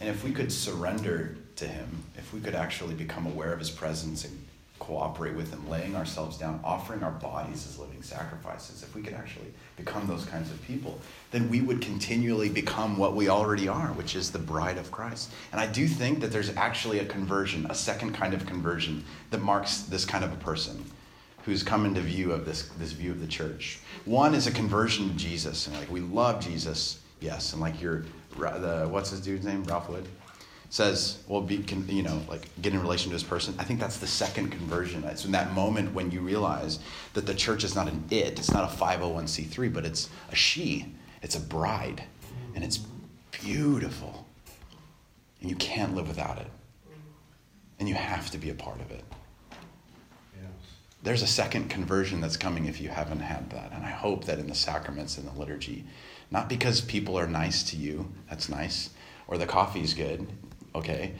And if we could surrender to Him, if we could actually become aware of His presence and cooperate with Him, laying ourselves down, offering our bodies as living sacrifices, if we could actually become those kinds of people, then we would continually become what we already are, which is the bride of Christ. And I do think that there's actually a conversion, a second kind of conversion that marks this kind of a person who's come into view of this, this view of the church. One is a conversion to Jesus, and like we love Jesus, yes, and like you're the what's his dude's name, Ralph Wood, says, well, be you know like get in relation to this person. I think that's the second conversion. It's in that moment when you realize that the church is not an it, it's not a five hundred one c three, but it's a she, it's a bride, and it's beautiful, and you can't live without it, and you have to be a part of it there's a second conversion that's coming if you haven't had that. And I hope that in the sacraments and the liturgy, not because people are nice to you, that's nice, or the coffee's good, okay,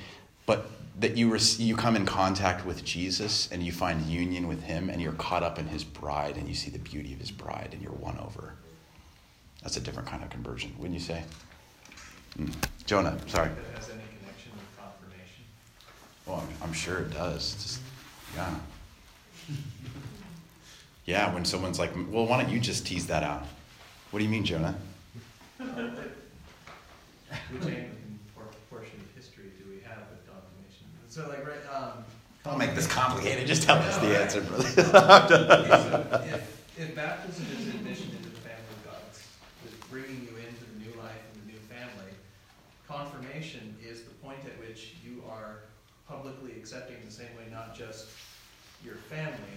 but that you, rec- you come in contact with Jesus and you find union with him and you're caught up in his bride and you see the beauty of his bride and you're won over. That's a different kind of conversion, wouldn't you say? Mm. Jonah, sorry. Has any connection with confirmation. Well, I'm, I'm sure it does. Just, yeah. *laughs* Yeah, when someone's like, well, why don't you just tease that out? What do you mean, Jonah? Which Anglican portion of history do we have with confirmation? So like, right, um. Don't make this complicated. Just tell us the answer, brother. *laughs* If, if baptism is admission into the family of God, it's bringing you into the new life and the new family, confirmation is the point at which you are publicly accepting the same way, not just your family,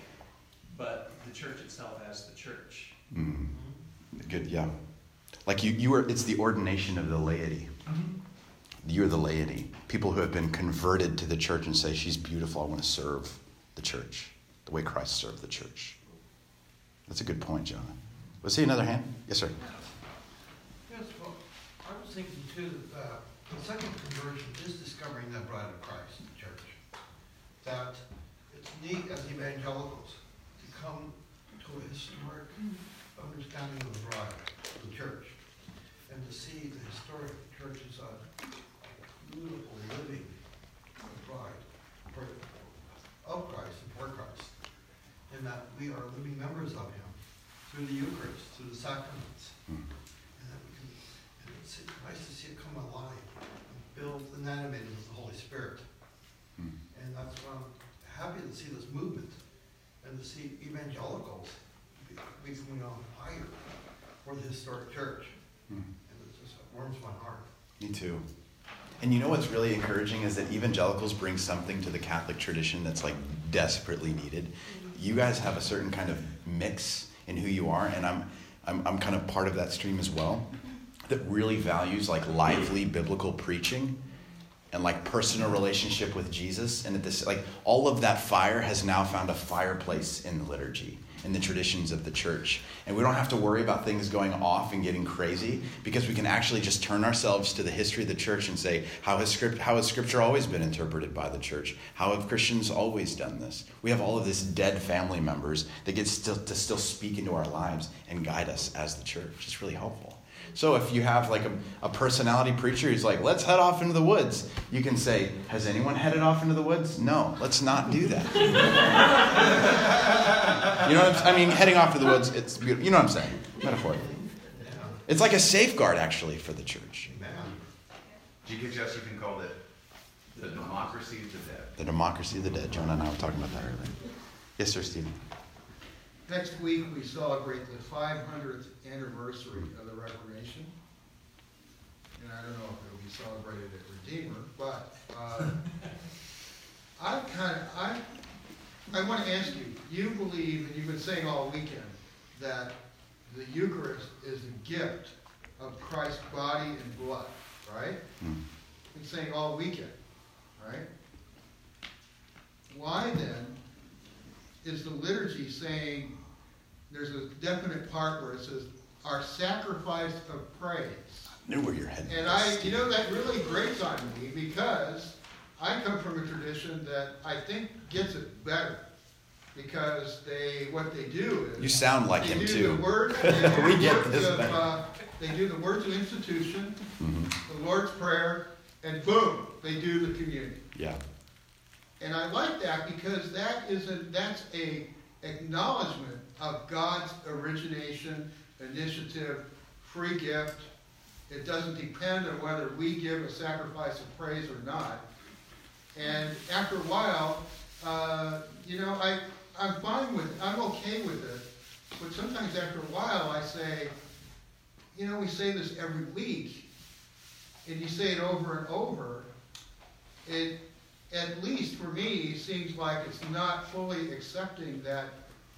but the church itself as the church. Mm. Good, yeah. Like you, you are. It's the ordination of the laity. You're the laity. People who have been converted to the church and say, "She's beautiful. I want to serve the church the way Christ served the church." That's a good point, Jonah. Was he another hand? Yes, sir. Yes, well, I was thinking too, that uh, the second conversion is discovering the bride of Christ, the church. That it's neat as evangelicals to come to a historic understanding of the bride, the church, and to see the historic church as a beautiful living bride for, of Christ and for Christ. And that we are living members of him through the Eucharist, through the sacraments. Mm. And that we can, and it's nice to see it come alive, and build and animated with the Holy Spirit. Mm. And that's why I'm happy to see this movement and to see evangelicals be- becoming on fire for the historic church. Mm. And it just warms my heart. Me too. And you know what's really encouraging is that evangelicals bring something to the Catholic tradition that's like desperately needed. You guys have a certain kind of mix in who you are, and I'm, I'm, I'm kind of part of that stream as well. that really values like lively biblical preaching and like personal relationship with Jesus and at this like all of that fire has now found a fireplace in the liturgy in the traditions of the church. And we don't have to worry about things going off and getting crazy because we can actually just turn ourselves to the history of the church and say how has script how has scripture always been interpreted by the church? How have Christians always done this? We have all of this dead family members that get still to still speak into our lives and guide us as the church. It's really helpful so if you have like a, a personality preacher who's like, let's head off into the woods, you can say, has anyone headed off into the woods? No, let's not do that. *laughs* you know what I'm, I mean? Heading off to the woods, it's beautiful. You know what I'm saying? Metaphorically. It's like a safeguard, actually, for the church. Yeah. G.K. Chesterton called it the democracy of the dead. The democracy of the dead. Jonah and I were talking about that earlier. Yes, sir, Stephen. Next week, we celebrate the 500th anniversary of the And I don't know if it'll be celebrated at Redeemer, but uh, I kind of, I, I want to ask you, you believe, and you've been saying all weekend, that the Eucharist is a gift of Christ's body and blood, right? Mm. Been saying all weekend, right? Why then is the liturgy saying there's a definite part where it says our sacrifice of praise. I knew where you're heading. And I, you know, that really grates on me because I come from a tradition that I think gets it better because they, what they do is you sound like they him do too. *laughs* We get this. Of, uh, they do the words of institution, mm-hmm. the Lord's prayer, and boom, they do the communion. Yeah. And I like that because that is a that's a acknowledgement of God's origination, initiative, free gift. It doesn't depend on whether we give a sacrifice of praise or not. And after a while, uh, you know, I I'm fine with it. I'm okay with it. But sometimes after a while, I say, you know, we say this every week, and you say it over and over. It at least for me, seems like it's not fully accepting that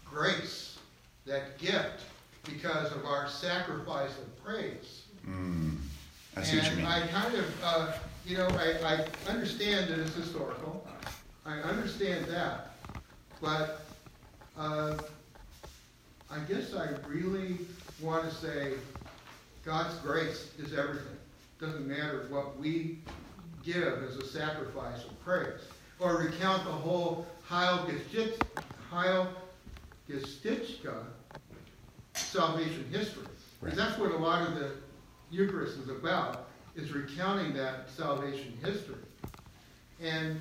grace, that gift, because of our sacrifice of praise. Mm. I see and what you mean. I kind of, uh, you know, I, I understand that it's historical. I understand that. But uh, I guess I really want to say God's grace is everything. Doesn't matter what we give as a sacrifice of praise. Or recount the whole Heil Gestitchka salvation history. Because that's what a lot of the Eucharist is about, is recounting that salvation history. And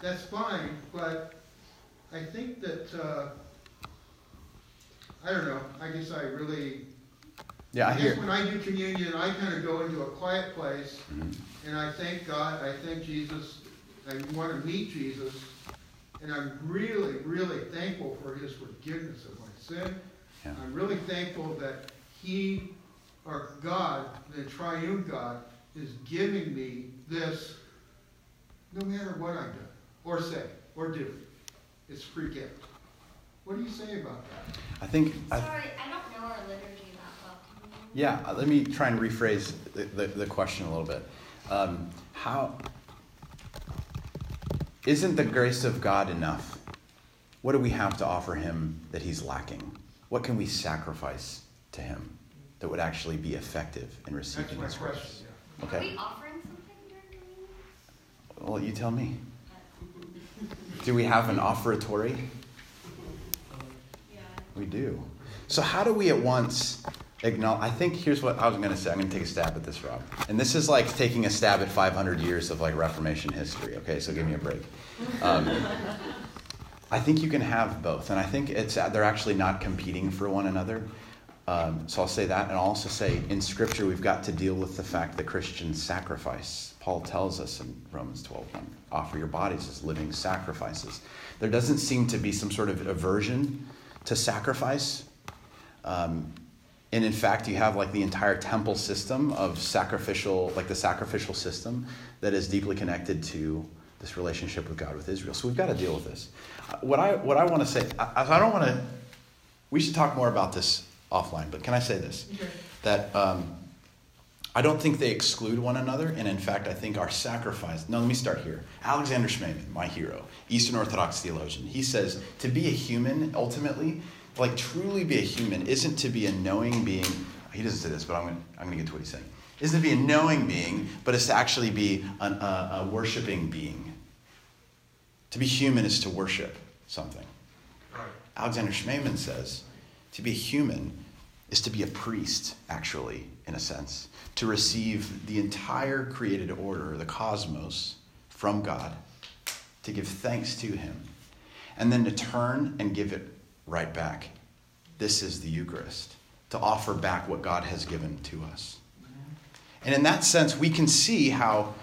that's fine, but I think that, uh, I don't know, I guess I really yeah, I I hear. guess when I do communion, I kind of go into a quiet place Mhm. and I thank God, I thank Jesus, I want to meet Jesus, and I'm really, really thankful for his forgiveness of my sin. Yeah. I'm really thankful that he, or God, the triune God, is giving me this no matter what I've done, or say, or do. It's free gift. What do you say about that? I think. Sorry, I don't know our liturgy that well. Yeah, uh, let me try and rephrase the, the, the question a little bit. Um, how isn't the grace of God enough? What do we have to offer Him that He's lacking? What can we sacrifice to Him that would actually be effective in receiving His question. grace? Are Okay. we offering something during communion? Well, you tell me. Do we have an offertory? Yeah. We do. So how do we at once acknowledge? I think here's what I was going to say. I'm going to take a stab at this, Rob. And this is like taking a stab at 500 years of like Reformation history. Okay, so give me a break. Um, I think you can have both, and I think it's they're actually not competing for one another. Um, so I'll say that, and I'll also say in Scripture we've got to deal with the fact that Christians sacrifice. Paul tells us in Romans 12, offer your bodies as living sacrifices. There doesn't seem to be some sort of aversion to sacrifice. Um, and in fact, you have like the entire temple system of sacrificial, like the sacrificial system that is deeply connected to this relationship with God with Israel. So we've got to deal with this. What I what I want to say, I, I don't want to. We should talk more about this offline, but can I say this? That um, I don't think they exclude one another, and in fact, I think our sacrifice. No, let me start here. Alexander Schmemann, my hero, Eastern Orthodox theologian, he says to be a human, ultimately, like truly be a human, isn't to be a knowing being. He doesn't say this, but I'm going to I'm going to get to what he's saying. Isn't to be a knowing being, but it's to actually be an, a, a worshiping being. To be human is to worship something. Alexander Schmemann says to be a human is to be a priest, actually, in a sense, to receive the entire created order, the cosmos, from God, to give thanks to Him, and then to turn and give it right back. This is the Eucharist, to offer back what God has given to us. And in that sense, we can see how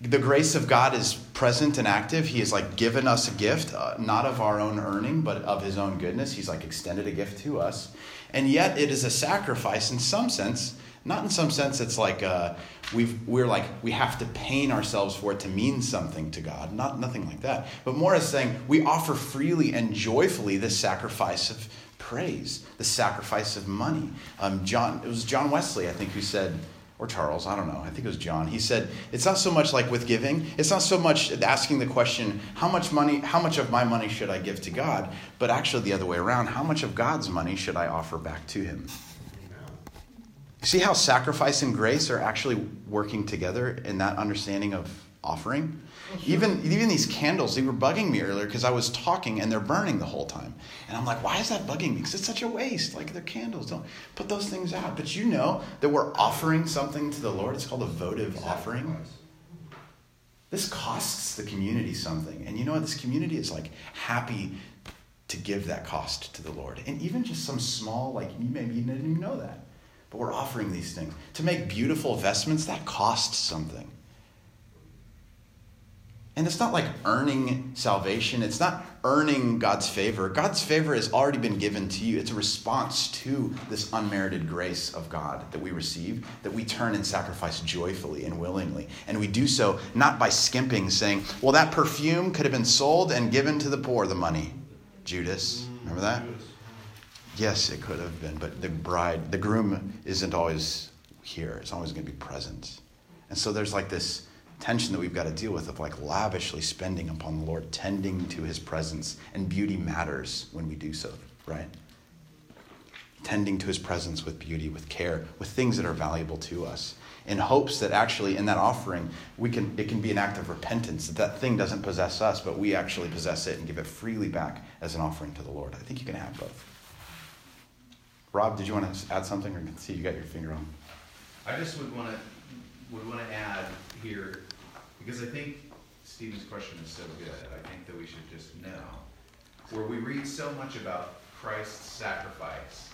the grace of God is present and active. He has like given us a gift, uh, not of our own earning, but of His own goodness. He's like extended a gift to us. And yet it is a sacrifice in some sense. Not in some sense it's like uh, we've, we're like, we have to pain ourselves for it to mean something to God. Not, nothing like that. But more as saying we offer freely and joyfully this sacrifice of praise, the sacrifice of money. Um, John, it was John Wesley, I think, who said, or Charles, I don't know, I think it was John. He said, it's not so much like with giving, it's not so much asking the question, how much money, how much of my money should I give to God, but actually the other way around, how much of God's money should I offer back to him? See how sacrifice and grace are actually working together in that understanding of offering? *laughs* Even, even these candles, they were bugging me earlier because I was talking and they're burning the whole time. And I'm like, why is that bugging me? Because it's such a waste. Like they're candles. Don't put those things out. But you know that we're offering something to the Lord. It's called a votive offering. This costs the community something. And you know what? This community is like happy to give that cost to the Lord. And even just some small, like maybe you didn't even know that. But we're offering these things. To make beautiful vestments, that costs something. And it's not like earning salvation. It's not earning God's favor. God's favor has already been given to you. It's a response to this unmerited grace of God that we receive, that we turn and sacrifice joyfully and willingly. And we do so not by skimping, saying, well, that perfume could have been sold and given to the poor, the money. Judas, remember that? Yes, it could have been, but the bride, the groom isn't always here. It's always going to be present. And so there's like this tension that we've got to deal with of like lavishly spending upon the Lord, tending to his presence. And beauty matters when we do so, right? Tending to his presence with beauty, with care, with things that are valuable to us. In hopes that actually in that offering, we can it can be an act of repentance, that that thing doesn't possess us, but we actually possess it and give it freely back as an offering to the Lord. I think you can have both. Rob, did you want to add something, or can see you got your finger on? I just would want to would want to add here because I think Stephen's question is so good. I think that we should just know where we read so much about Christ's sacrifice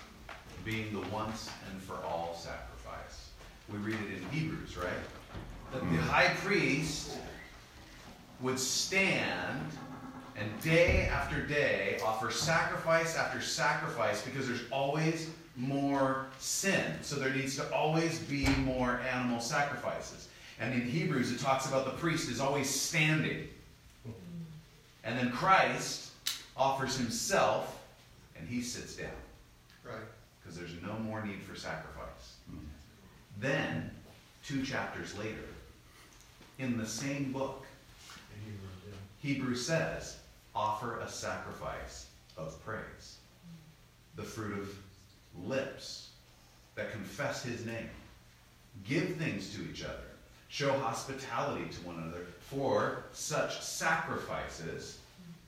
being the once and for all sacrifice. We read it in Hebrews, right? That the mm. high priest would stand and day after day offer sacrifice after sacrifice because there's always more sin. So there needs to always be more animal sacrifices. And in Hebrews, it talks about the priest is always standing. And then Christ offers himself and he sits down. Right. Because there's no more need for sacrifice. Hmm. Then, two chapters later, in the same book, Hebrews says, offer a sacrifice of praise. The fruit of lips that confess his name. Give things to each other. Show hospitality to one another, for such sacrifices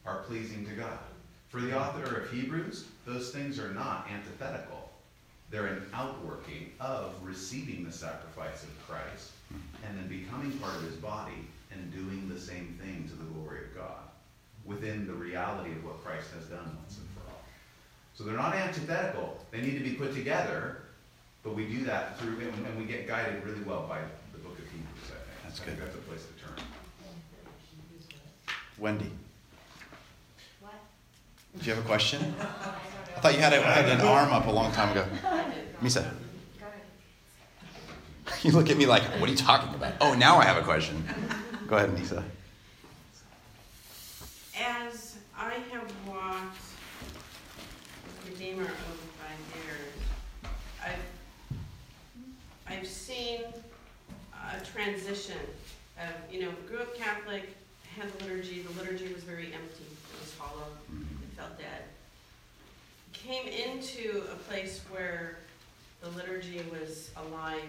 are pleasing to God. For the author of Hebrews, those things are not antithetical. They're an outworking of receiving the sacrifice of Christ and then becoming part of his body and doing the same thing to the glory of God within the reality of what Christ has done once and for all. So they're not antithetical. They need to be put together, but we do that through, and we get guided really well by the book of Hebrews, I think. That's I think good. that's a place to turn. Wendy, What? do you have a question? I thought you had, a, had an arm up a long time ago. Misa, you look at me like, what are you talking about? Oh, now I have a question. Go ahead, Nisa. As I have walked the Redeemer over five years, I've, I've seen transition of, you know, grew up Catholic, had the liturgy, the liturgy was very empty, it was hollow, mm-hmm. it felt dead. Came into a place where the liturgy was alive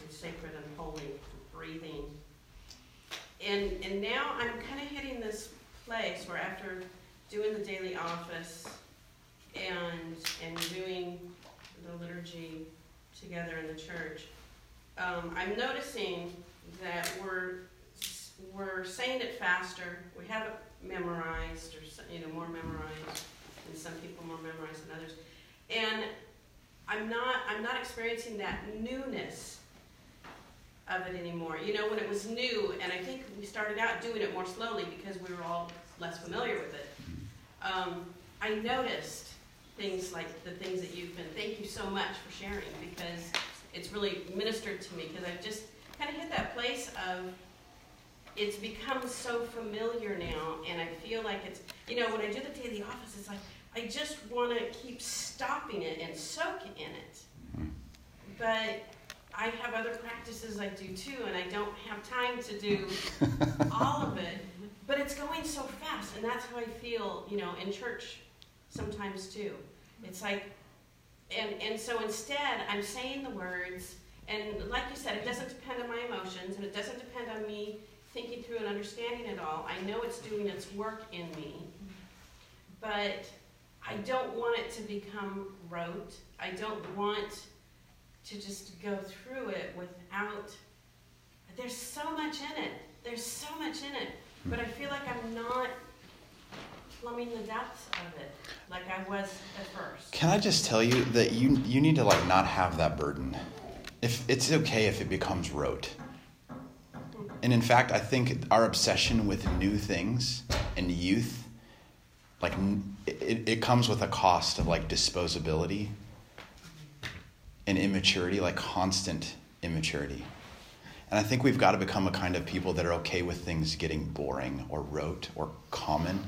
and sacred and holy, and breathing. And, and now I'm kind of hitting this place where after doing the daily office and, and doing the liturgy together in the church, um, I'm noticing that we're, we're saying it faster, we have it memorized, or, you know, more memorized, and some people more memorized than others. And I'm not, I'm not experiencing that newness of it anymore. You know, when it was new, and I think we started out doing it more slowly because we were all less familiar with it. Um, I noticed things like the things that you've been. Thank you so much for sharing because it's really ministered to me because I've just kind of hit that place of it's become so familiar now, and I feel like it's you know when I do the daily office, it's like I just want to keep stopping it and soak in it. Mm-hmm. But I have other practices I do too, and I don't have time to do all of it. *laughs* But it's going so fast, and that's how I feel, you know, in church sometimes too. It's like, and and so instead, I'm saying the words, and like you said, it doesn't depend on my emotions, and it doesn't depend on me thinking through and understanding it all. I know it's doing its work in me, but I don't want it to become rote. I don't want to just go through it without. There's so much in it. There's so much in it, but I feel like I'm not plumbing the depths of it like I was at first. Can I just tell you that you you need to like not have that burden. If it's okay if it becomes rote. Mm-hmm. And in fact, I think our obsession with new things and youth, like it, it comes with a cost of like disposability and immaturity, like constant immaturity. And I think we've got to become a kind of people that are okay with things getting boring or rote or common.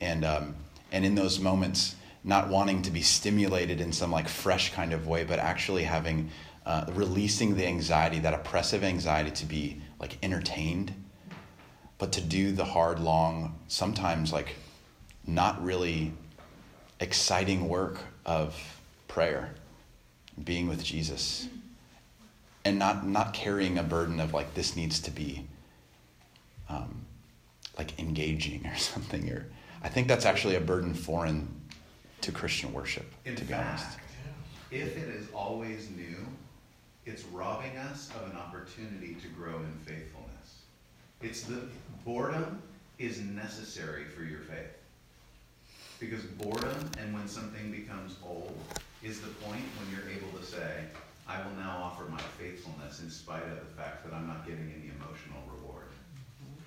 And, um, and in those moments, not wanting to be stimulated in some like fresh kind of way, but actually having, uh, releasing the anxiety, that oppressive anxiety to be like entertained, but to do the hard, long, sometimes like not really exciting work of prayer, being with Jesus and not not carrying a burden of like this needs to be um, like engaging *laughs* or something or i think that's actually a burden foreign to christian worship In to be honest fact, if it is always new, it's robbing us of an opportunity to grow in faithfulness. It's the boredom is necessary for your faith. Because boredom and when something becomes old is the point when you're able to say, I will now offer my faithfulness in spite of the fact that I'm not getting any emotional reward.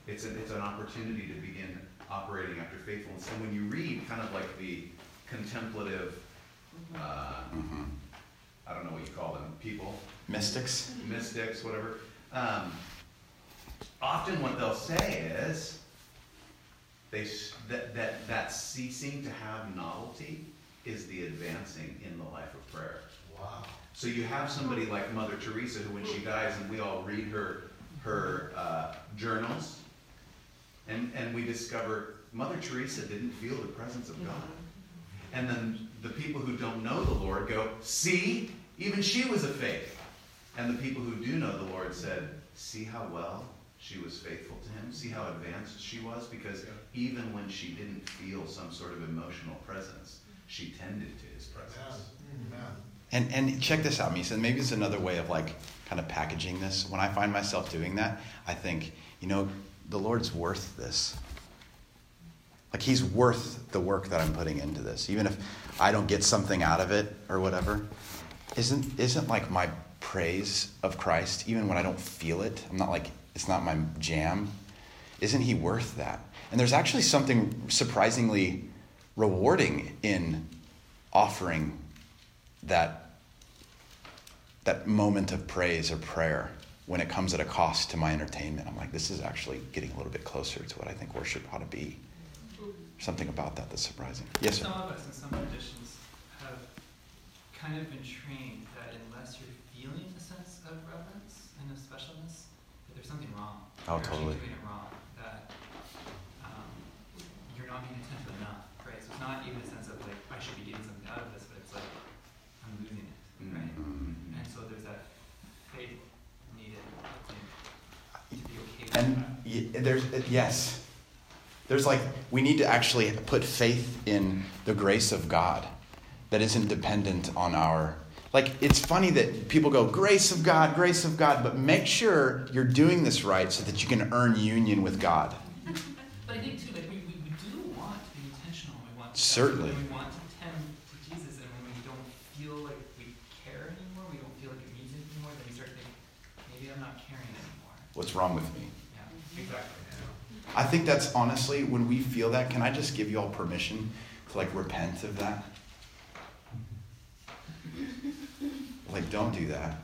It's, a, it's an opportunity to begin operating after faithfulness. And when you read kind of like the contemplative, uh, Mhm. I don't know what you call them, people, mystics mystics, whatever. Um, often what they'll say is they s- that, that that ceasing to have novelty is the advancing in the life of prayer. Wow. So you have somebody like Mother Teresa who, when she dies, and we all read her her uh, journals, and and we discover Mother Teresa didn't feel the presence of God. And then the people who don't know the Lord go, see, even she was a faith. And the people who do know the Lord said, see how well she was faithful to him. See how advanced she was, because even when she didn't feel some sort of emotional presence, she tended to his presence. and and check this out misa maybe it's another way of like kind of packaging this when i find myself doing that i think you know the lord's worth this. Like he's worth the work that i'm putting into this. Even if i don't get something out of it or whatever isn't isn't like my praise of christ even when i don't feel it i'm not like it's not my jam isn't he worth that? And there's actually something surprisingly rewarding in offering that that moment of praise or prayer when it comes at a cost to my entertainment i'm like this is actually getting a little bit closer to what i think worship ought to be something about that that's surprising yes sir Some of us in some traditions have kind of been trained that unless you're feeling a sense of reverence, and of specialness, that there's something wrong. Oh, You're totally. doing it wrong. That um, you're not being attentive enough, right? So it's not even a sense of like I should be getting something out of this, but it's like I'm losing it, right? Mhm. And so there's that faith needed, I think, to be okay with And that. y- there's, yes. There's like, we need to actually put faith in the grace of God that isn't dependent on our. Like, it's funny that people go, grace of God, grace of God, but make sure you're doing this right so that you can earn union with God. *laughs* But I think too, like we, we, we do want to be intentional. We want to Certainly. we want to tend to Jesus, and when we don't feel like we care anymore, we don't feel like it means anything more, then we start thinking, maybe I'm not caring anymore. What's wrong with me? I think that's honestly, when we feel that, can I just give you all permission to like repent of that? Like, don't do that.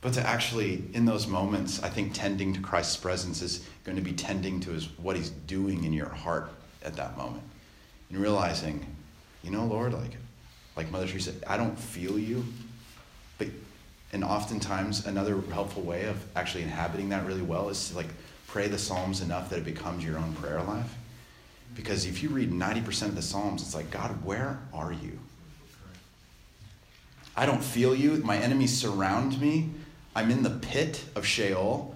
But to actually, in those moments, I think tending to Christ's presence is going to be tending to his, what he's doing in your heart at that moment. And realizing, you know, Lord, like, like Mother Teresa, I don't feel you. But, and oftentimes, another helpful way of actually inhabiting that really well is to like pray the Psalms enough that it becomes your own prayer life. Because if you read 90% of the Psalms, it's like, God, where are you? I don't feel you. My enemies surround me. I'm in the pit of Sheol,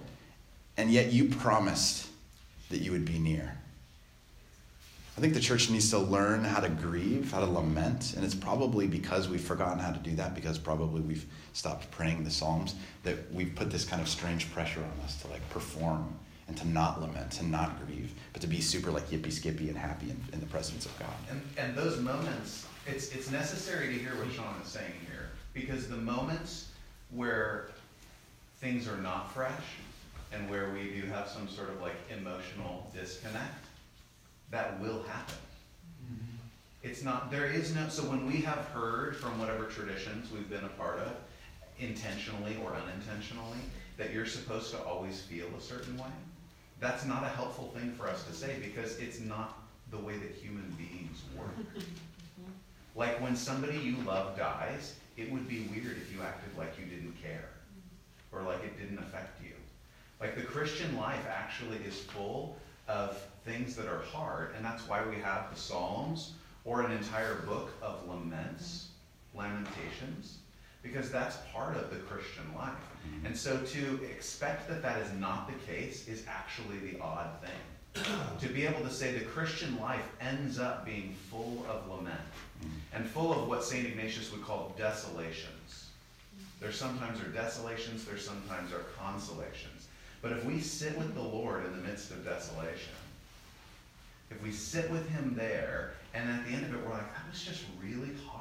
and yet you promised that you would be near. I think the church needs to learn how to grieve, how to lament, and it's probably because we've forgotten how to do that, because probably we've stopped praying the Psalms, that we've put this kind of strange pressure on us to like perform and to not lament, to not grieve, but to be super like yippee skippy and happy in, in the presence of God. And, and those moments, it's, it's necessary to hear what Sean is saying here. Because the moments where things are not fresh and where we do have some sort of like emotional disconnect, that will happen. Mm-hmm. It's not, there is no, so when we have heard from whatever traditions we've been a part of, intentionally or unintentionally, that you're supposed to always feel a certain way, that's not a helpful thing for us to say because it's not the way that human beings work. *laughs* Like when somebody you love dies, it would be weird if you acted like you didn't care or like it didn't affect you. Like the Christian life actually is full of things that are hard, and that's why we have the Psalms or an entire book of laments, lamentations, because that's part of the Christian life. Mm-hmm. And so to expect that that is not the case is actually the odd thing. *coughs* to be able to say the Christian life ends up being full of lament mm-hmm. and full of what St. Ignatius would call desolations. There sometimes are desolations, there sometimes are consolations. But if we sit with the Lord in the midst of desolation, if we sit with Him there, and at the end of it, we're like, that was just really hard.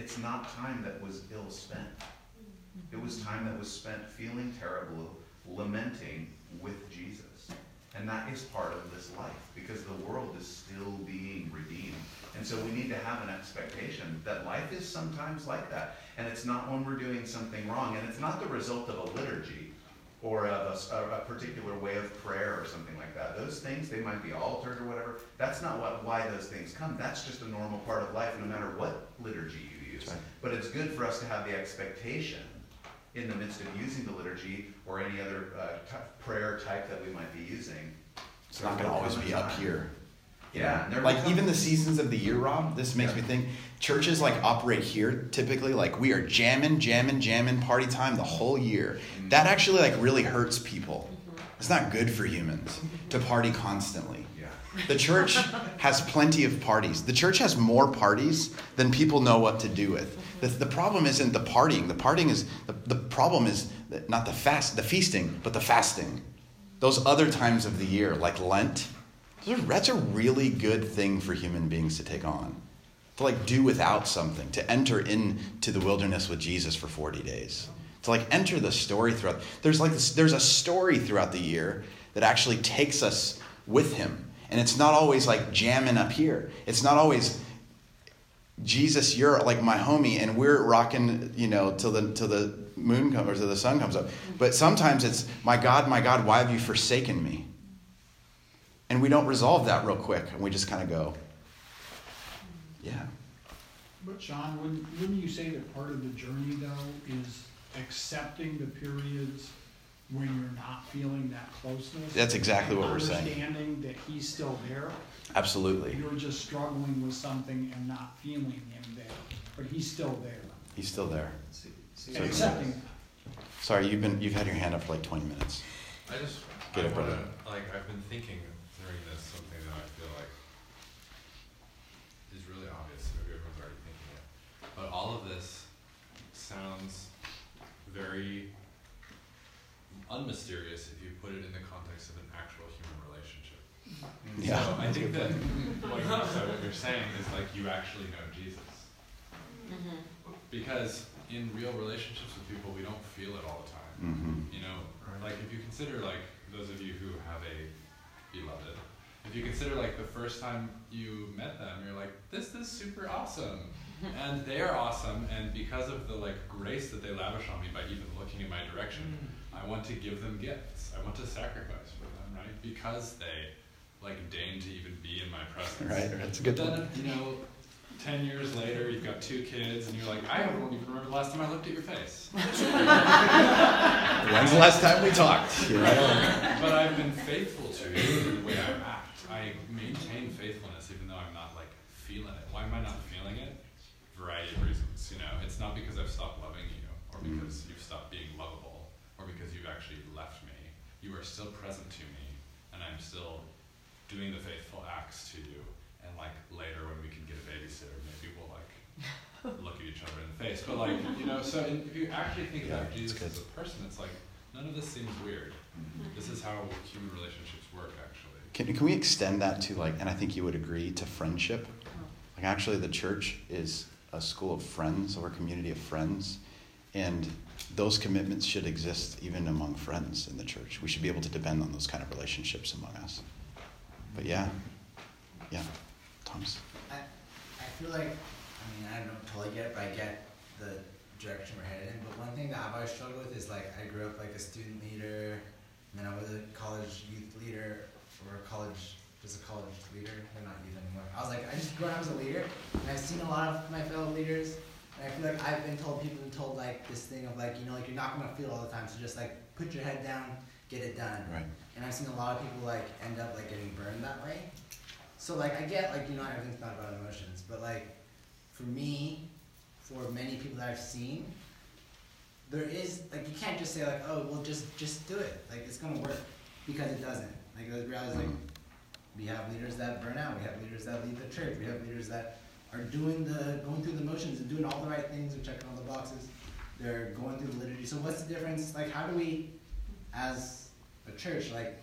It's not time that was ill spent. Mm-hmm. It was time that was spent feeling terrible, lamenting with Jesus. And that is part of this life because the world is still being redeemed. And so we need to have an expectation that life is sometimes like that. And it's not when we're doing something wrong. And it's not the result of a liturgy or of a, a particular way of prayer or something like that. Those things, they might be altered or whatever. That's not what, why those things come. That's just a normal part of life no matter what liturgy use. Right. But it's good for us to have the expectation in the midst of using the liturgy or any other uh, t- prayer type that we might be using. It's not going to always be up here. Yeah, know? Like even the seasons of the year, Rob, this makes Yeah. me think churches like operate here typically like we are jamming, jamming, jamming party time the whole year. Mm-hmm. That actually like really hurts people. It's not good for humans to party constantly. The church has plenty of parties. The church has more parties than people know what to do with. The, the problem isn't the partying. The partying is the, the problem is not the fast, the feasting, but the fasting. Those other times of the year, like Lent, that's a really good thing for human beings to take on. To like do without something, to enter into the wilderness with Jesus for 40 days. To like enter the story throughout. There's like this, there's a story throughout the year that actually takes us with him. And it's not always like jamming up here. It's not always Jesus, you're like my homie, and we're rocking, you know, till the till the moon comes or till the sun comes up. But sometimes it's my God, my God, why have you forsaken me? And we don't resolve that real quick, and we just kind of go, yeah. But Sean, wouldn't, wouldn't you say that part of the journey though is accepting the periods when you're not feeling that closeness. That's exactly what we're saying. Understanding that he's still there. Absolutely. You're just struggling with something and not feeling him there, but he's still there. He's still there. See- see- And accepting. Sorry, you've been you've had your hand up for like 20 minutes. I just, Get I it, wanna, like, I've been thinking during this, something that I feel like is really obvious, maybe everyone's already thinking it. But all of this sounds very unmysterious if you put it in the context of an actual human relationship. Mm-hmm. Yeah, So I think that what you, so what you're saying is like you actually know Jesus. Mm-hmm. Because in real relationships with people, we don't feel it all the time. hmm You know, like if you consider like those of you who have a beloved, if you consider like the first time you met them, you're like, this is super awesome. *laughs* and they are awesome, and because of the like grace that they lavish on me by even looking in my direction, mm. I want to give them gifts. I want to sacrifice for them, right? Because they like deign to even be in my presence. Right, that's a good Then point. you know, ten years later, you've got two kids, and you're like, I don't even remember the last time I looked at your face. *laughs* When's the last time we talked? You know? but I've been faithful to you in the way I act. I maintain faithfulness even though I'm not like feeling it. Why am I not feeling it? Variety of reasons. You know, it's not because I've stopped loving you, or Mm. because you've stopped being lovable, or because you've actually left me. You are still present to me, and I'm still doing the faithful acts to you. And like later when we can get a babysitter, maybe we'll like *laughs* look at each other in the face. But like you know, so in, if you actually think Yeah, about Jesus as a person, it's like none of this seems weird. Mm-hmm. This is how human relationships work, actually. Can, can we extend that to like, and I think you would agree, to friendship? Oh. Like, actually, the church is a school of friends or a community of friends, and those commitments should exist even among friends in the church. We should be able to depend on those kind of relationships among us. But yeah, yeah, Thomas. I, I feel like, I mean, I don't totally get it, but I get the direction we're headed in. But one thing that I've always struggled with is like, I grew up like a student leader, and then I was a college youth leader, or a college, just a college leader. They're not youth anymore. I was like, I just grew up as a leader, and I've seen a lot of my fellow leaders, and I feel like I've been told, people have been told like this thing of like, you know, like you're not gonna feel all the time, so just like put your head down, get it done. Right. And I've seen a lot of people like end up like getting burned that way. So like I get like you know everything's not about emotions, but like for me, for many people that I've seen, there is like you can't just say like oh well just just do it like it's gonna work because it doesn't. Like the reality is like mm-hmm. we have leaders that burn out, we have leaders that leave the church, we have leaders that are doing the going through the motions and doing all the right things and checking all the boxes. They're going through the liturgy. So what's the difference? Like how do we, as a church, like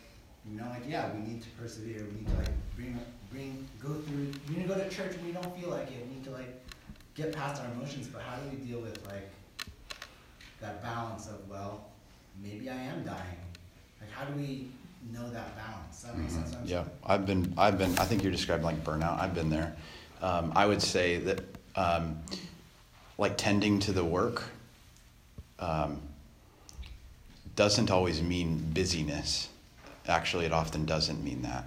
you know, like yeah, we need to persevere. We need to like bring bring go through. We need to go to church when we don't feel like it. We need to like get past our emotions. But how do we deal with like that balance of well, maybe I am dying. Like how do we know that balance? That make sense? Mm-hmm. what I'm Yeah. I've been, I've been, I think you're describing like burnout. I've been there. Um, I would say that, um, like tending to the work, um, doesn't always mean busyness. Actually, it often doesn't mean that,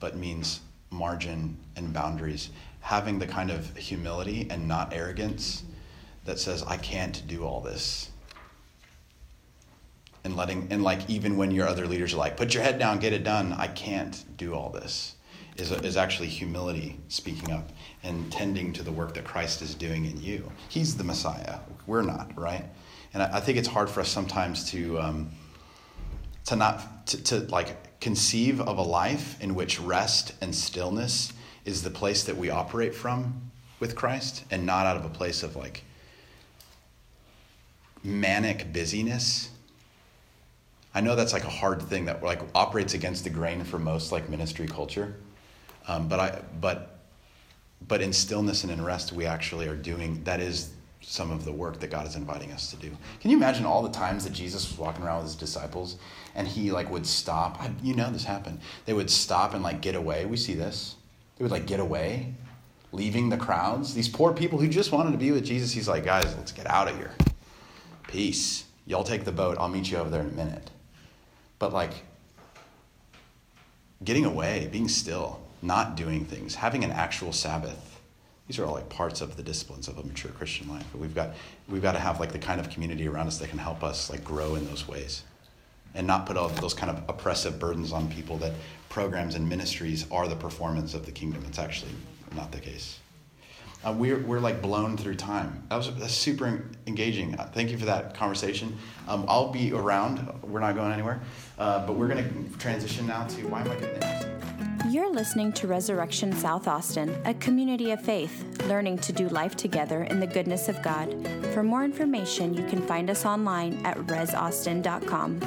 but means margin and boundaries. Having the kind of humility and not arrogance that says, I can't do all this and letting and like even when your other leaders are like put your head down get it done i can't do all this is, is actually humility speaking up and tending to the work that christ is doing in you. He's the messiah. We're not right? And i, I think it's hard for us sometimes to um, to not to, to like conceive of a life in which rest and stillness is the place that we operate from with christ and not out of a place of like manic busyness. I know that's like a hard thing that like operates against the grain for most like ministry culture, um, but I but but in stillness and in rest we actually are doing that is some of the work that God is inviting us to do. Can you imagine all the times that Jesus was walking around with his disciples and he like would stop? I, you know this happened. They would stop and like get away. We see this. They would like get away, leaving the crowds. These poor people who just wanted to be with Jesus. He's like, guys, let's get out of here. Peace. Y'all take the boat. I'll meet you over there in a minute but like getting away, being still, not doing things, having an actual Sabbath These are all like parts of the disciplines of a mature Christian life. But we've got we've got to have like the kind of community around us that can help us like grow in those ways, and not put all those kind of oppressive burdens on people that programs and ministries are the performance of the kingdom. It's actually not the case. Uh, we're, we're like blown through time. That was that's super engaging. Uh, thank you for that conversation. Um, I'll be around. We're not going anywhere. Uh, but we're going to transition now to why am I doing this? You're listening to Resurrection South Austin, a community of faith, learning to do life together in the goodness of God. For more information, you can find us online at resaustin.com.